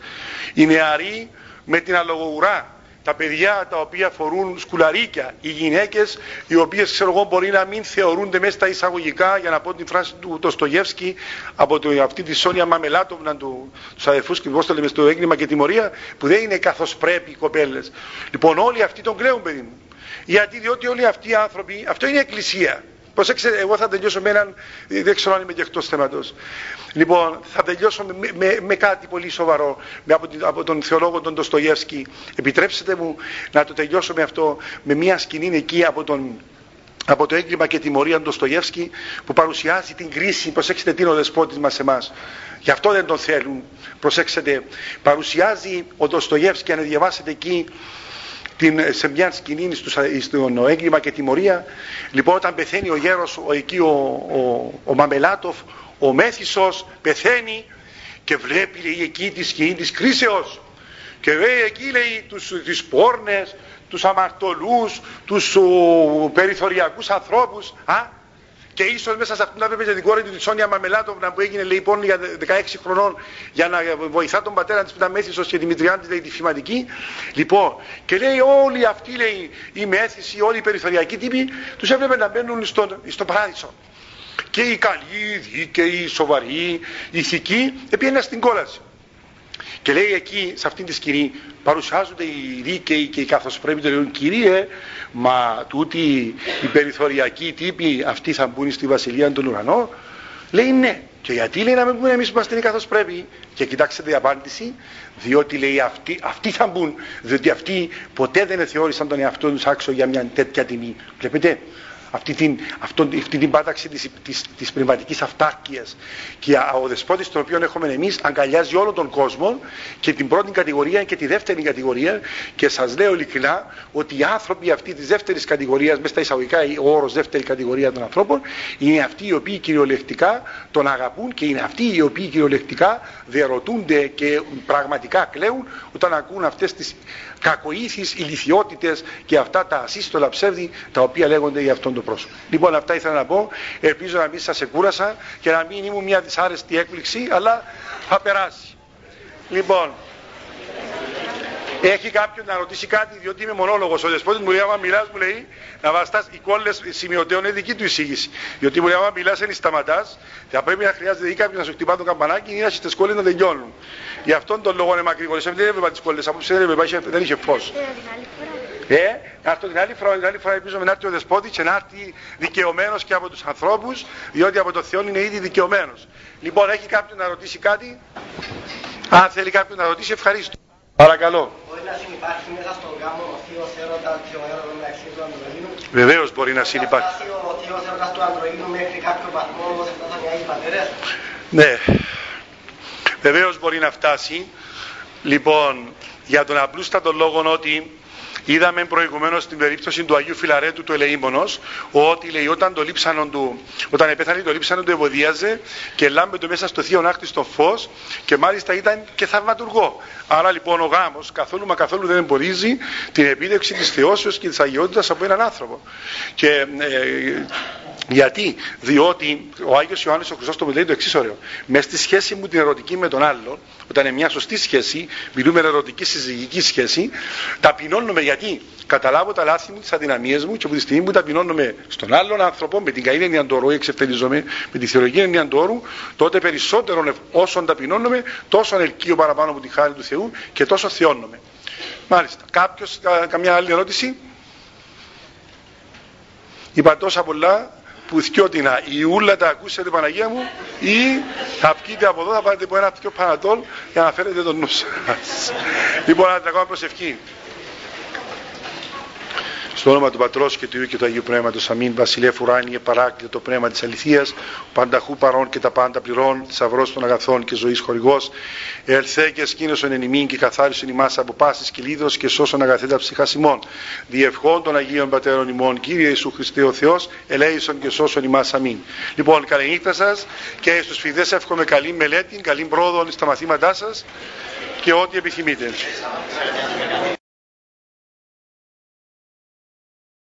Speaker 1: Οι νεαροί με την αλογογουρά. Τα παιδιά τα οποία φορούν σκουλαρίκια. Οι γυναίκες οι οποίες ξέρω εγώ μπορεί να μην θεωρούνται μέσα στα εισαγωγικά για να πω την φράση του Τοστογεύσκη από το, αυτή τη Σόνια Μαμελάτοβνα του, του αδερφού και πώς το λέμε στο έγκλημα και τιμωρία που δεν είναι καθώς πρέπει οι κοπέλες. Λοιπόν όλοι αυτοί τον κλαίουν παιδί μου. Γιατί διότι όλοι αυτοί οι άνθρωποι, αυτό είναι η εκκλησία. Προσέξτε, εγώ θα τελειώσω με έναν, δεν ξέρω αν είμαι και εκτός θέματος. Λοιπόν, θα τελειώσω με, με, με κάτι πολύ σοβαρό με, από, από, τον θεολόγο τον Ντοστογεύσκη. Επιτρέψτε μου να το τελειώσω με αυτό, με μια σκηνή εκεί από τον από το έγκλημα και τιμωρία του Στογεύσκη που παρουσιάζει την κρίση, προσέξτε τι είναι ο δεσπότης μας εμάς. Γι' αυτό δεν τον θέλουν. Προσέξτε, παρουσιάζει ο Ντοστογεύσκη, αν διαβάσετε εκεί, την, σε μια σκηνή στο έγκλημα και τιμωρία. Λοιπόν όταν πεθαίνει ο γέρος ο, εκεί ο, ο, ο Μαμελάτοφ ο Μέθησος πεθαίνει και βλέπει λέει, εκεί τη σκηνή της κρίσεως. Και λέει εκεί λέει τους, τις πόρνες τους αμαρτωλούς τους ο, περιθωριακούς ανθρώπους α, και ίσως μέσα σε αυτήν να την κόρη του τη Σόνια Μαμελάτοβνα που έγινε λοιπόν για 16 χρονών για να βοηθά τον πατέρα της που ήταν μέθησος και τη μητριά τη λέει τη φηματική. Λοιπόν, και λέει όλοι αυτοί λέει οι μέθησοι, όλοι οι περιθωριακοί τύποι τους έβλεπε να μπαίνουν στο, στο παράδεισο. Και οι καλοί, οι δίκαιοι, οι σοβαροί, οι ηθικοί, επήγαιναν στην κόλαση. Και λέει εκεί, σε αυτήν τη σκηνή, παρουσιάζονται οι δίκαιοι και οι καθώς πρέπει το λένε, Κυρίε, μα τούτοι οι περιθωριακοί τύποι αυτοί θα μπουν στη βασιλεία των ουρανών. Λέει ναι. Και γιατί λέει να μην μπουν εμείς που είμαστε καθώς πρέπει. Και κοιτάξτε την απάντηση, διότι λέει αυτοί, αυτοί θα μπουν, διότι αυτοί ποτέ δεν θεώρησαν τον εαυτό τους άξιο για μια τέτοια τιμή. Βλέπετε, αυτή την, αυτό, αυτή την πάταξη της, της, της πνευματικής αυτάρκειας και ο δεσπότης τον οποίο έχουμε εμείς αγκαλιάζει όλο τον κόσμο και την πρώτη κατηγορία και τη δεύτερη κατηγορία και σας λέω ειλικρινά ότι οι άνθρωποι αυτή της δεύτερης κατηγορίας μέσα στα εισαγωγικά ο όρος δεύτερη κατηγορία των ανθρώπων είναι αυτοί οι οποίοι κυριολεκτικά τον αγαπούν και είναι αυτοί οι οποίοι κυριολεκτικά διαρωτούνται και πραγματικά κλαίουν όταν ακούν αυτές τις κακοήθεις ηλικιότητες και αυτά τα ασύστολα ψεύδη τα οποία λέγονται για αυτόν τον πρόσωπο. Λοιπόν αυτά ήθελα να πω, ελπίζω να μην σας εκούρασα και να μην ήμουν μια δυσάρεστη έκπληξη αλλά θα περάσει. Λοιπόν, Έχει κάποιον να ρωτήσει κάτι, διότι είμαι μονόλογος. Ο δεσπότης μου λέει: Άμα μιλάς, μου λέει να βαστάς. Οι κόλλες σημειωτέων είναι δική του εισήγηση. Διότι μου λέει: Άμα μιλάς, δεν σταματάς, θα πρέπει να χρειάζεται ή κάποιος να σου χτυπά το καμπανάκι ή να στι κόλλε να τελειώνουν. Γι' αυτόν τον λόγο είναι μακρύβολε. Δεν έβλεπα τις κόλλες, απόψε δεν έβλεπα, δεν είχε φως. Ε, να έρθω την άλλη φορά, την άλλη φορά ελπίζω να έρθει ο δεσπότης και να έρθει δικαιωμένος και από τους ανθρώπους, διότι από το Θεό είναι ήδη δικαιωμένος. Λοιπόν, έχει κάποιον να ρωτήσει κάτι; Αν θέλει κάποιον να ρωτήσει, ευχαρίστω. Παρακαλώ.
Speaker 2: Μπορεί να συνεπάρχει μέσα στον γάμο ο θείος έρωτας και ο έρωτας μεταξύ του ανδροίνου.
Speaker 1: Βεβαίως μπορεί να συνεπάρχει.
Speaker 2: Θα φτάσει ο θείος έρωτας του ανδροίνου μέχρι κάποιο βαθμό όπως φτάσαν οι Άγιοι Πατέρες.
Speaker 1: Ναι. Βεβαίως μπορεί να φτάσει. Λοιπόν, για τον απλούστατο λόγο ότι Είδαμε προηγουμένως στην περίπτωση του Αγίου Φιλαρέτου του Ελεήμονος ότι λέει όταν το λείψανο του, όταν επέθανε το λείψανο του ευωδίαζε και λάμπε το μέσα στο θείο νάχτη στο φως και μάλιστα ήταν και θαυματουργό. Άρα λοιπόν ο γάμος καθόλου μα καθόλου δεν εμπορίζει την επίδεξη της θεώσεως και της αγιότητας από έναν άνθρωπο. Και ε, γιατί, διότι ο Άγιος Ιωάννης ο Χρυσόστομος λέει το εξής ωραίο. Μες στη σχέση μου την ερωτική με τον άλλον, όταν είναι μια σωστή σχέση, μιλούμε ερωτική συζυγική σχέση, ταπεινώνουμε γιατί καταλάβω τα λάθη μου, τις αδυναμίες μου και από τη στιγμή που ταπεινώνομαι στον άλλον άνθρωπο, με την καημένη έννοια του όρου, εξευθελίζομαι, με τη θεολογική έννοια του όρου, τότε περισσότερο όσον ταπεινώνομαι, τόσο ελκύω παραπάνω από τη χάρη του Θεού και τόσο θεώνομαι. Μάλιστα. Κάποιος, καμιά άλλη ερώτηση; Είπα τόσα πολλά που θυκιώτηνα η ούλα τα ακούσετε Παναγία μου ή θα βγείτε από εδώ θα πάρετε από ένα πιο πανατόλ για να φέρετε τον νους σας. λοιπόν, να ακόμα προσευχή. Στο όνομα του Πατρός και του Υιού και του Αγίου Πνεύματος. Αμήν. Βασιλεύ ουράνιε παράκλητο το πνεύμα της αληθείας, πανταχού παρών και τα πάντα πληρών, θησαυρός των αγαθών και ζωής χορηγός. Ελθέ και σκήνωσον εν ημίν και καθάρισον ημάς από πάσης κυλίδος και σώσον αγαθέτα ψυχάς ημών. Διευχών των Αγίων Πατέρων ημών. Κύριε Ιησού Χριστέ ο Θεός, ελέησον και σώσον ημάς. Αμήν. Λοιπόν, καλή νύχτα σας και στους φιδές εύχομαι καλή μελέτη, καλή πρόοδο στα μαθήματά σας και ό,τι επιθυμείτε.